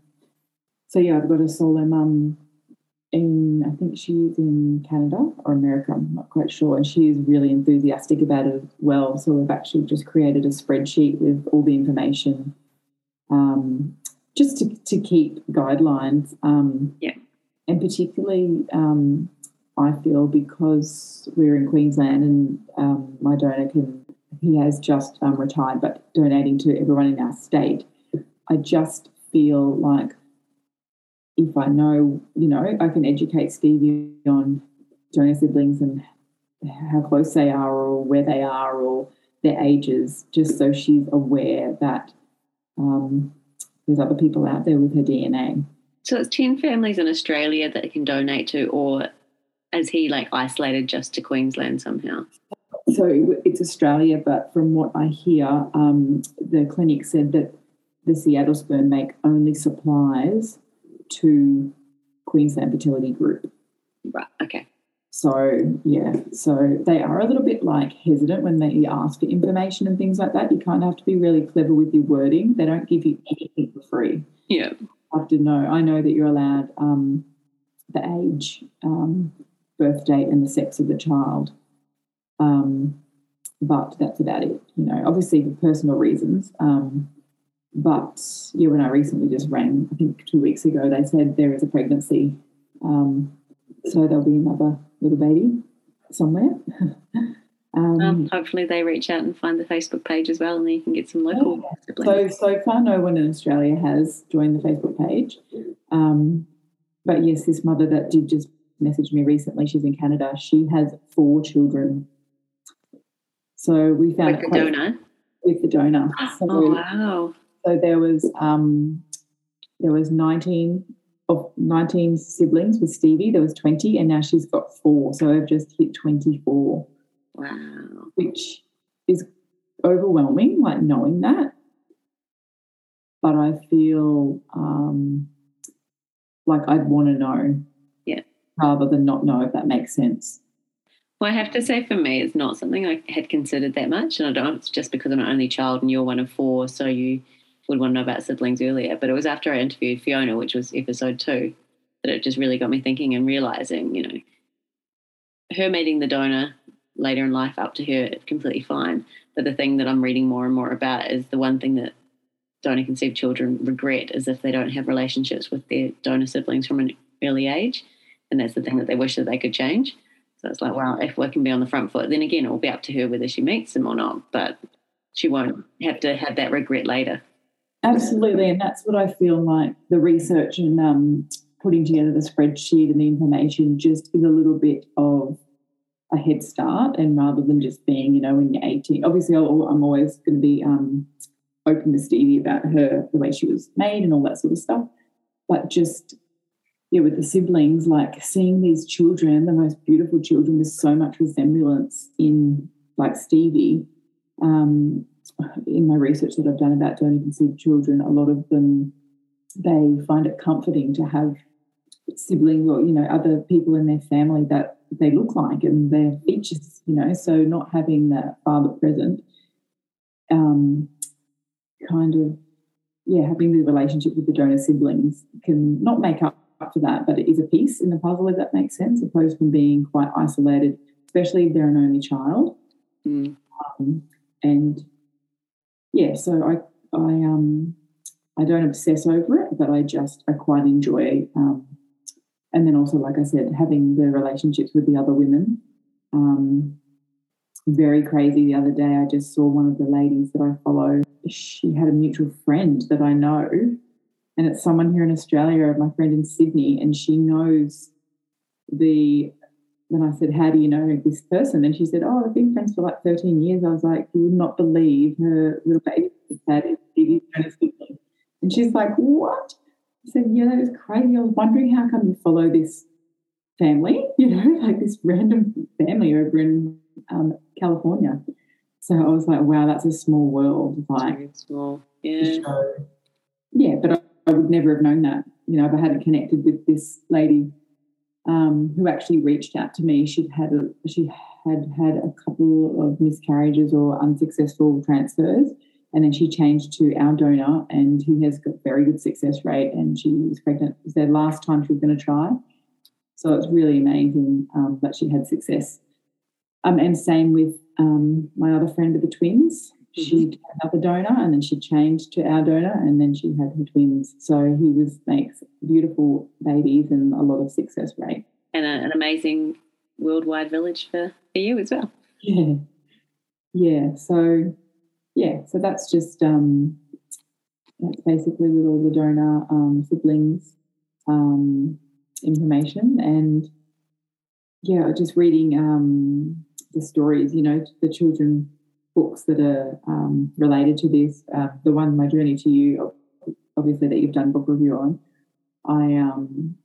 so yeah, I've got a solo mum in, I think she's in Canada or America, I'm not quite sure. And she is really enthusiastic about it as well. So we've actually just created a spreadsheet with all the information um, just to, to keep guidelines. Um, Yeah. And particularly, um, I feel because we're in Queensland and um, my donor can, he has just um, retired, but donating to everyone in our state, I just feel like if I know, you know, I can educate Stevie on donor siblings and how close they are or where they are or their ages, just so she's aware that um, there's other people out there with her DNA. So it's 10 families in Australia that can donate to, or is he like isolated just to Queensland somehow? So it's Australia, but from what I hear, um, the clinic said that the Seattle Sperm Bank only supplies to Queensland Fertility Group. Right, okay. So yeah, so they are a little bit like hesitant when they ask for information and things like that. You kind of have to be really clever with your wording. They don't give you anything for free. Yeah, you have to know. I know that you're allowed um, the age, um, birth date, and the sex of the child, um, but that's about it. You know, obviously for personal reasons. Um, but yeah, when I recently just rang, I think two weeks ago, they said there is a pregnancy. Um, so there'll be another little baby somewhere. um, hopefully they reach out and find the Facebook page as well, and then you can get some local. Yeah. So so far, no one in Australia has joined the Facebook page. Um, but yes, this mother that did just message me recently, she's in Canada. She has four children. So we found with the donor. With the donor. So, oh wow! So there was um, there was nineteen of 19 siblings with Stevie. There was 20, and now she's got four. So I've just hit 24. Wow. Which is overwhelming, like knowing that. But I feel um, like I'd want to know. Yeah. Rather than not know, if that makes sense. Well, I have to say, for me, it's not something I had considered that much, and I don't. It's just because I'm an only child, and you're one of four, so you would want to know about siblings earlier. But it was after I interviewed Fiona, which was episode two, that it just really got me thinking and realizing, you know, her meeting the donor later in life up to her, it's completely fine. But the thing that I'm reading more and more about is the one thing that donor conceived children regret is if they don't have relationships with their donor siblings from an early age. And that's the thing that they wish that they could change. So it's like, well, if we can be on the front foot, then again, it will be up to her whether she meets them or not. But she won't have to have that regret later. Absolutely, and that's what I feel like the research and um, putting together the spreadsheet and the information just is a little bit of a head start, and rather than just being, you know, when you're 18. Obviously, i am always going to be um, open with Stevie about her, the way she was made, and all that sort of stuff. But just yeah, with the siblings, like seeing these children, the most beautiful children, with so much resemblance in like Stevie. Um, in my research that I've done about donor conceived children, a lot of them they find it comforting to have siblings or you know other people in their family that they look like and their features, you know. So not having that father present, um, kind of yeah, having the relationship with the donor siblings can not make up for that, but it is a piece in the puzzle if that makes sense, opposed from being quite isolated, especially if they're an only child. Mm. Um, and yeah, so I I um I don't obsess over it, but I just I quite enjoy. Um, and then also, like I said, having the relationships with the other women. Um, very crazy. The other day, I just saw one of the ladies that I follow. She had a mutual friend that I know, and it's someone here in Australia, my friend in Sydney, and she knows the when I said, How do you know this person? And she said, Oh, I've been friends for like 13 years. I was like, You would not believe her little baby had And she's like, What? I said, Yeah, that was crazy. I was wondering how come you follow this family, you know, like this random family over in um, California. So I was like, Wow, that's a small world. Like, small. Yeah. yeah, but I, I would never have known that, you know, if I hadn't connected with this lady um, who actually reached out to me. She'd had a, she had had a couple of miscarriages or unsuccessful transfers, and then she changed to our donor, and he has got very good success rate. And she was pregnant. It was their last time she was going to try, so it's really amazing um, that she had success. Um, and same with um, my other friend with the twins. Mm-hmm. She had another donor, and then she changed to our donor, and then she had her twins. So he was makes beautiful babies and a lot of success rate, and a, an amazing worldwide village for, for you as well. Yeah, yeah. So yeah, so that's just um, that's basically with all the donor um, siblings um, information and yeah, just reading um, the stories, you know, the children books that are um, related to this. Uh, the one, My Journey to You, obviously that you've done book review on. I um,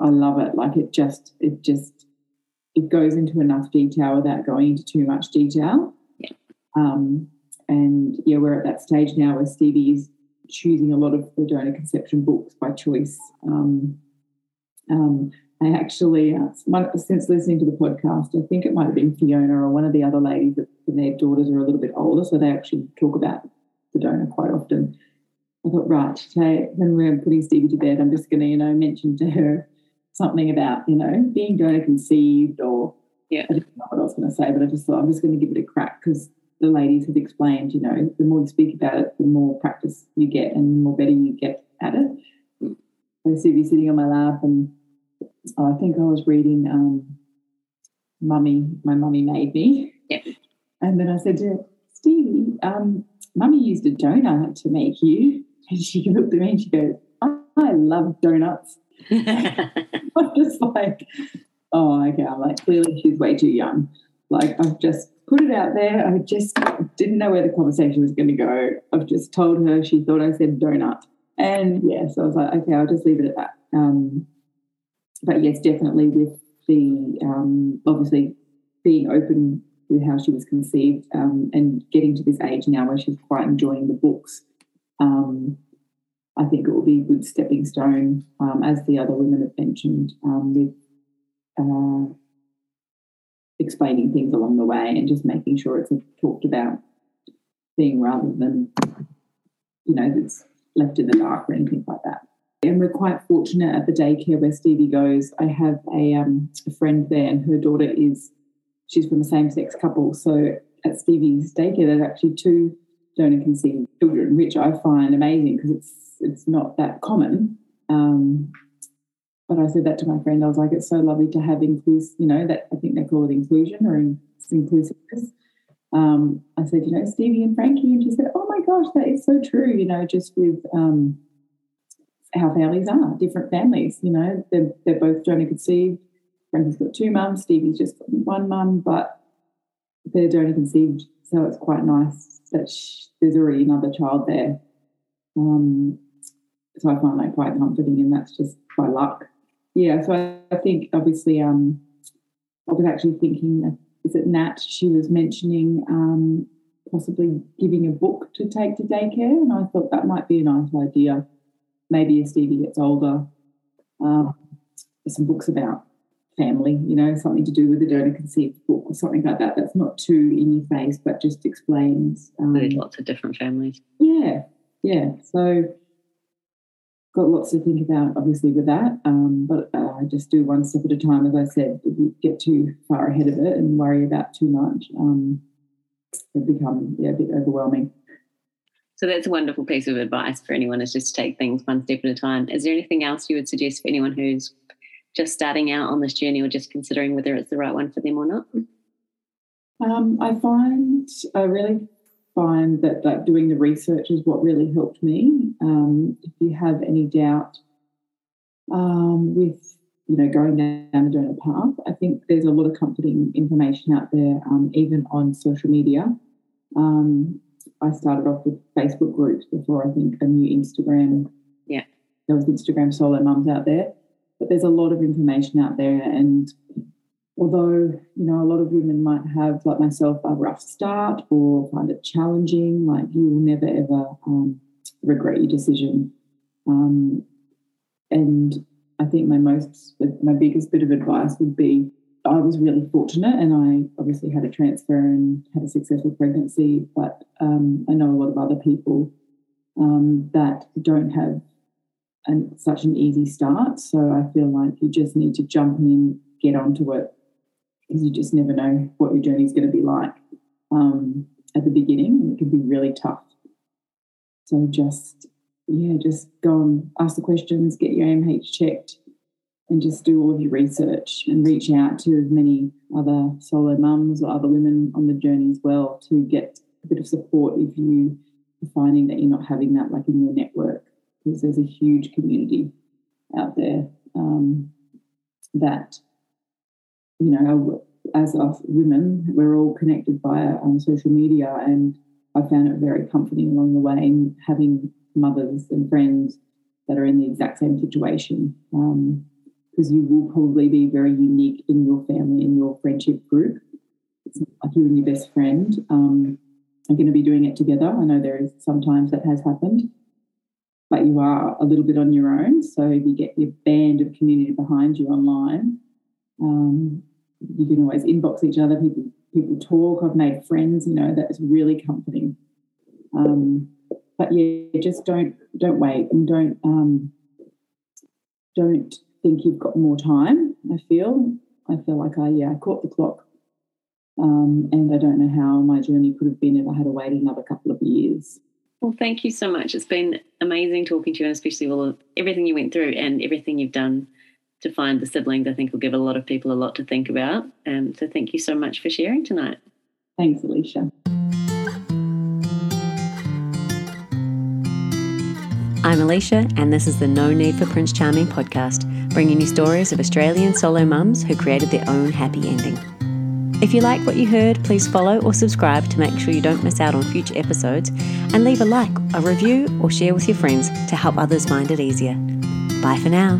I love it. Like it just, it just, it goes into enough detail without going into too much detail. Yeah. Um, and yeah, we're at that stage now where Stevie is choosing a lot of the donor conception books by choice. Um, um, I actually, uh, since listening to the podcast, I think it might have been Fiona or one of the other ladies that their daughters are a little bit older, so they actually talk about the donor quite often. I thought, right, today when we're putting Stevie to bed, I'm just going to, you know, mention to her something about, you know, being donor conceived or yeah. I didn't know what I was going to say, but I just thought I'm just going to give it a crack because the ladies have explained, you know, the more you speak about it, the more practice you get and the more better you get at it. So Stevie's sitting on my lap and oh, I think I was reading um, Mummy, My Mummy Made Me. Yep. And then I said to her, Stevie, um, Mummy used a donut to make you. And she looked at me and she goes, I love donuts. I'm just like, oh, okay. I'm like, clearly she's way too young. Like, I've just put it out there. I just didn't know where the conversation was going to go. I've just told her she thought I said donut. And yeah, so I was like, okay, I'll just leave it at that. Um, but yes, definitely with the um, obviously being open with how she was conceived um, and getting to this age now where she's quite enjoying the books. Um, I think it will be a good stepping stone, um, as the other women have mentioned, um, with uh, explaining things along the way and just making sure it's a talked about thing rather than, you know, it's left in the dark or anything like that. And we're quite fortunate at the daycare where Stevie goes. I have a, um, a friend there, and her daughter is, she's from a same sex couple. So at Stevie's daycare, there's actually two donor conceived children, which I find amazing because it's it's not that common. Um, but I said that to my friend. I was like, it's so lovely to have inclusive, you know, that I think they call it inclusion or inclusiveness. Um, I said, you know, Stevie and Frankie, and she said, oh my gosh, that is so true. You know, just with um, how families are, different families. You know, they're, they're both donor conceived. Frankie's got two mums, Stevie's just got one mum, but they're donor conceived. So it's quite nice that she, there's already another child there. Um, so I find that quite comforting, and that's just by luck. Yeah, so I, I think obviously um, I was actually thinking, is it Nat? She was mentioning um, possibly giving a book to take to daycare, and I thought that might be a nice idea maybe as Stevie gets older, um, some books about family, you know, something to do with the donor conceived book or something like that. That's not too in your face, but just explains. Um, lots of different families. Yeah, yeah. So got lots to think about, obviously, with that. Um, but uh, I just do one step at a time. As I said, if you get too far ahead of it and worry about too much, um, it become yeah, a bit overwhelming. So that's a wonderful piece of advice for anyone is just to take things one step at a time. Is there anything else you would suggest for anyone who's just starting out on this journey or just considering whether it's the right one for them or not? Um, I find I really find that like doing the research is what really helped me. Um, if you have any doubt um, with you know going down the donor path, I think there's a lot of comforting information out there, um, even on social media. Um, I started off with Facebook groups before I think a new Instagram. Yeah. There was Instagram solo mums out there. But there's a lot of information out there. And although, you know, a lot of women might have, like myself, a rough start or find it challenging, like you will never ever um, regret your decision. Um, and I think my most, my biggest bit of advice would be I was really fortunate and I obviously had a transfer and had a successful pregnancy, but um, I know a lot of other people um, that don't have an, such an easy start. So I feel like you just need to jump in, get onto it, because you just never know what your journey is going to be like um, at the beginning. And it can be really tough. So just, yeah, just go and ask the questions, get your AMH checked and just do all of your research and reach out to as many other solo mums or other women on the journey as well to get a bit of support if you are finding that you're not having that like in your network because there's a huge community out there um, that you know, as us women, we're all connected via um, social media, and I found it very comforting along the way in having mothers and friends that are in the exact same situation. Because um, you will probably be very unique in your family, in your friendship group. It's like you and your best friend um, are going to be doing it together. I know there is sometimes that has happened, but you are a little bit on your own. So if you get your band of community behind you online, um, you can always inbox each other. People people talk. I've made friends. You know that's really comforting. Um, but yeah, just don't don't wait and don't um, don't think you've got more time. I feel I feel like I yeah I caught the clock, um, and I don't know how my journey could have been if I had to wait another couple of years. Well, thank you so much. It's been amazing talking to you, and especially all of everything you went through and everything you've done to find the siblings. I think will give a lot of people a lot to think about. Um, so, thank you so much for sharing tonight. Thanks, Alicia. I'm Alicia, and this is the No Need for Prince Charming podcast, bringing you stories of Australian solo mums who created their own happy ending. If you like what you heard, please follow or subscribe to make sure you don't miss out on future episodes, and leave a like, a review, or share with your friends to help others find it easier. Bye for now.